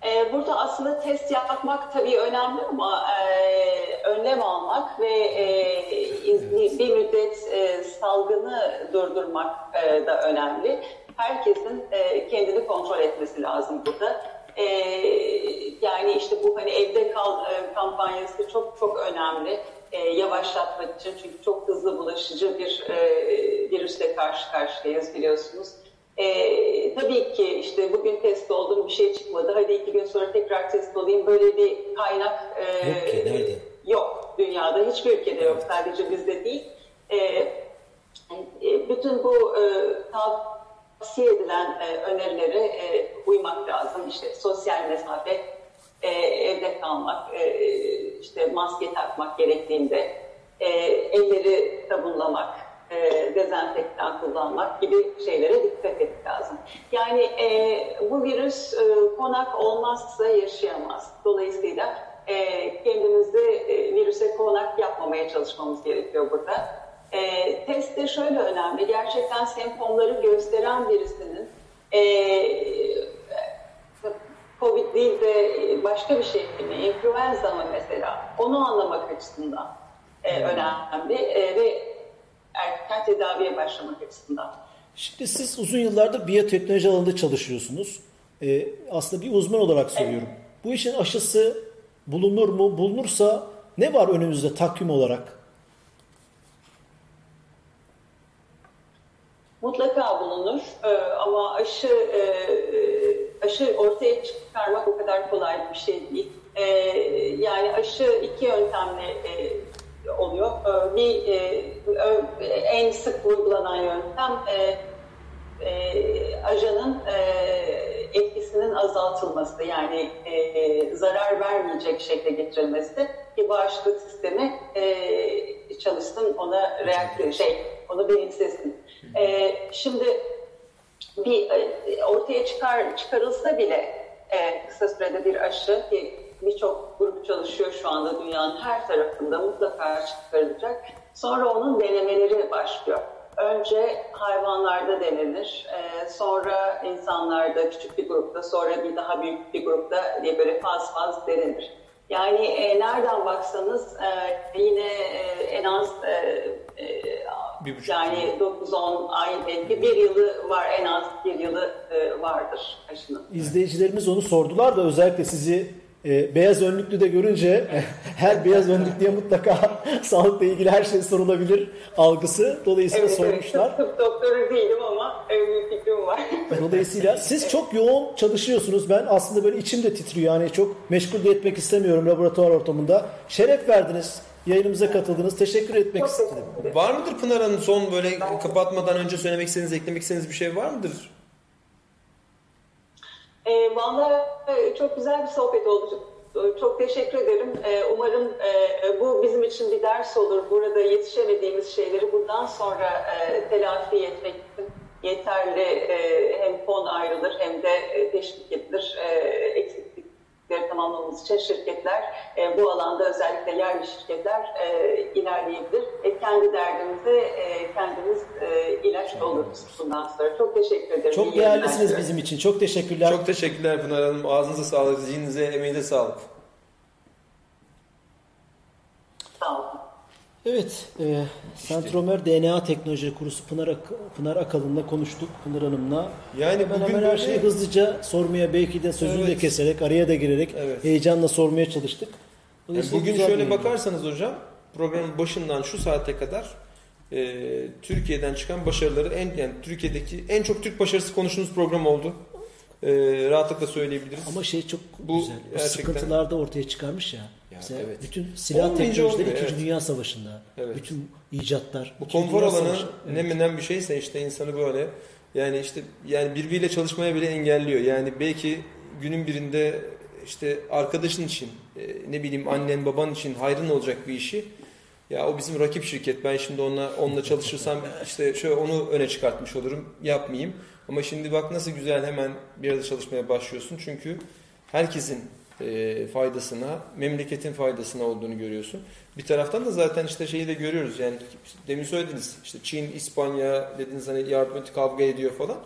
Ee, burada aslında test yapmak tabii önemli ama e, önlem almak ve e, bir müddet e, salgını durdurmak e, da önemli. Herkesin e, kendini kontrol etmesi lazım burada. E, yani işte bu hani evde kal e, kampanyası çok çok önemli. E, yavaşlatmak için çünkü çok hızlı bulaşıcı bir e, virüsle karşı karşıyayız biliyorsunuz. E, tabii ki işte bugün test oldum bir şey çıkmadı. Hadi iki gün sonra tekrar test olayım. Böyle bir kaynak e, yok ki, nerede? yok. Dünyada hiçbir ülkede yok. Sadece bizde değil. E, e, bütün bu e, tavsiye edilen e, önerilere e, uymak lazım. İşte sosyal mesafe, e, evde kalmak, e, işte maske takmak gerektiğinde, e, elleri sabunlamak, e, dezenfektan kullanmak gibi şeylere dikkat etmek lazım. Yani e, bu virüs e, konak olmazsa yaşayamaz. Dolayısıyla e, kendimizi e, virüse konak yapmamaya çalışmamız gerekiyor burada. E, test de şöyle önemli. Gerçekten semptomları gösteren birisinin e, Covid değil de başka bir şey mi, influenza mı mesela, onu anlamak açısından e, önemli e, ve erken tedaviye başlamak açısından. Şimdi siz uzun yıllardır biyoteknoloji alanında çalışıyorsunuz. Ee, aslında bir uzman olarak soruyorum. Evet. Bu işin aşısı bulunur mu? Bulunursa ne var önümüzde takvim olarak? Mutlaka bulunur ee, ama aşı e, aşı ortaya çıkarmak o kadar kolay bir şey değil. Ee, yani aşı iki yöntemle e, oluyor. Ee, bir e, en sık uygulanan yöntem e, e, ajanın e, etkisinin azaltılması yani e, zarar vermeyecek şekle getirilmesi ki bağışıklık sistemi e, çalışsın ona reaktör şey onu benimsesin. E, şimdi bir e, ortaya çıkar çıkarılsa bile e, kısa sürede bir aşı ki birçok grup çalışıyor şu anda dünyanın her tarafında mutlaka çıkarılacak. Sonra onun denemeleri başlıyor. Önce hayvanlarda denenir, e, sonra insanlarda küçük bir grupta, sonra bir daha büyük bir grupta diye böyle faz faz denenir. Yani e, nereden baksanız e, yine e, en az e, e, bir buçuk yani 9-10 ay belki bir yılı var en az bir yılı e, vardır aşının. İzleyicilerimiz onu sordular da özellikle sizi e, beyaz önlüklü de görünce her beyaz önlüklüye mutlaka sağlıkla ilgili her şey sorulabilir algısı. Dolayısıyla evet, sormuşlar. Evet, tıp doktoru değilim ama öyle bir fikrim var. Dolayısıyla siz çok yoğun çalışıyorsunuz. Ben aslında böyle içim de titriyor. Yani çok meşgul de etmek istemiyorum laboratuvar ortamında. Şeref verdiniz. Yayınımıza katıldınız. Teşekkür etmek istedim. Var mıdır Pınar Hanım son böyle kapatmadan önce söylemek istediğiniz, eklemek istediğiniz bir şey var mıdır? E, Vallahi e, çok güzel bir sohbet oldu. Çok teşekkür ederim. E, umarım e, bu bizim için bir ders olur. Burada yetişemediğimiz şeyleri bundan sonra e, telafi etmek için yeterli e, hem fon ayrılır hem de e, teşvik edilir. E, eksikleri tamamlamamız için şirketler e, bu alanda özellikle yerli şirketler e, ilerleyebilir. E, kendi derdimize e, kendimiz e, ilaç da oluruz bundan sonra. Çok teşekkür ederim. Çok değerlisiniz bizim için. Çok teşekkürler. Çok teşekkürler Pınar Hanım. Ağzınıza sağlık, zihninize, emeğinize sağlık. Sağ olun. Evet, e, Sentromer DNA Teknoloji Kurusu Pınar, Ak Pınar Akalın'la konuştuk, Pınar Hanım'la. Yani hemen bugün hemen her şeyi hızlıca sormaya, belki de sözünü evet. de keserek, araya da girerek evet. heyecanla sormaya çalıştık. Yani bugün şöyle bakarsanız hocam, programın başından şu saate kadar e, Türkiye'den çıkan başarıları, en yani Türkiye'deki en çok Türk başarısı konuştuğumuz program oldu. E, rahatlıkla söyleyebiliriz. Ama şey çok Bu güzel, gerçekten... sıkıntılar da ortaya çıkarmış ya. Mesela evet. bütün silah teknolojileri 2. Evet. Dünya Savaşı'nda. Evet. Bütün icatlar. Bu konfor alanı evet. ne menen bir şeyse işte insanı böyle yani işte yani birbiriyle çalışmaya bile engelliyor. Yani belki günün birinde işte arkadaşın için e, ne bileyim annen baban için hayrın olacak bir işi ya o bizim rakip şirket ben şimdi onunla onunla çalışırsam işte şöyle onu öne çıkartmış olurum yapmayayım ama şimdi bak nasıl güzel hemen bir arada çalışmaya başlıyorsun çünkü herkesin e, faydasına, memleketin faydasına olduğunu görüyorsun. Bir taraftan da zaten işte şeyi de görüyoruz yani demin söylediniz işte Çin, İspanya dediniz hani yardım et kavga ediyor falan.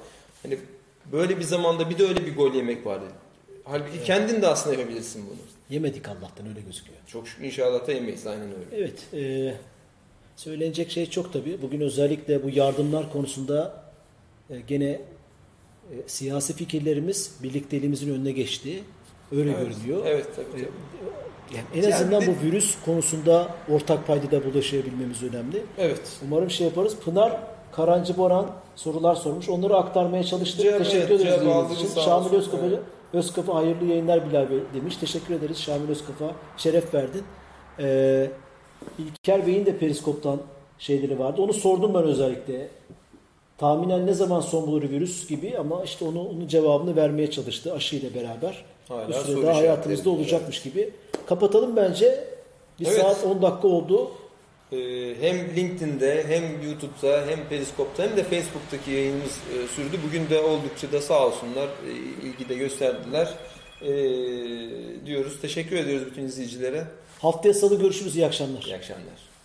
Hani böyle bir zamanda bir de öyle bir gol yemek vardı. Halbuki evet. kendin de aslında yapabilirsin bunu. Yemedik Allah'tan öyle gözüküyor. Çok şükür inşallah da yemeyiz aynen öyle. Evet. E, söylenecek şey çok tabii. Bugün özellikle bu yardımlar konusunda e, gene e, siyasi fikirlerimiz birlikteliğimizin önüne geçti. Öyle evet. görünüyor. Evet tabii. tabii. Yani en azından yani bu virüs konusunda ortak paydada bulaşabilmemiz önemli. Evet. Umarım şey yaparız. Pınar Karancı Boran sorular sormuş. Onları aktarmaya çalıştık. Cevap, Teşekkür evet, ederiz için. Şamil Özkafa, evet. Özkafa hayırlı yayınlar Bilal Bey demiş. Teşekkür ederiz Şamil Özkafa. Şeref verdin. Ee, İlker Bey'in de periskoptan şeyleri vardı. Onu sordum ben özellikle. Tahminen ne zaman son bulur virüs gibi ama işte onu onun cevabını vermeye çalıştı aşıyla beraber. Hala bir süre daha hayatımızda olacakmış gibi. Kapatalım bence. Bir evet. saat 10 dakika oldu. Ee, hem LinkedIn'de hem YouTube'da hem Periskop'ta hem de Facebook'taki yayınımız e, sürdü. Bugün de oldukça da sağ olsunlar e, ilgi de gösterdiler e, diyoruz. Teşekkür ediyoruz bütün izleyicilere. Haftaya salı görüşürüz. İyi akşamlar. İyi akşamlar.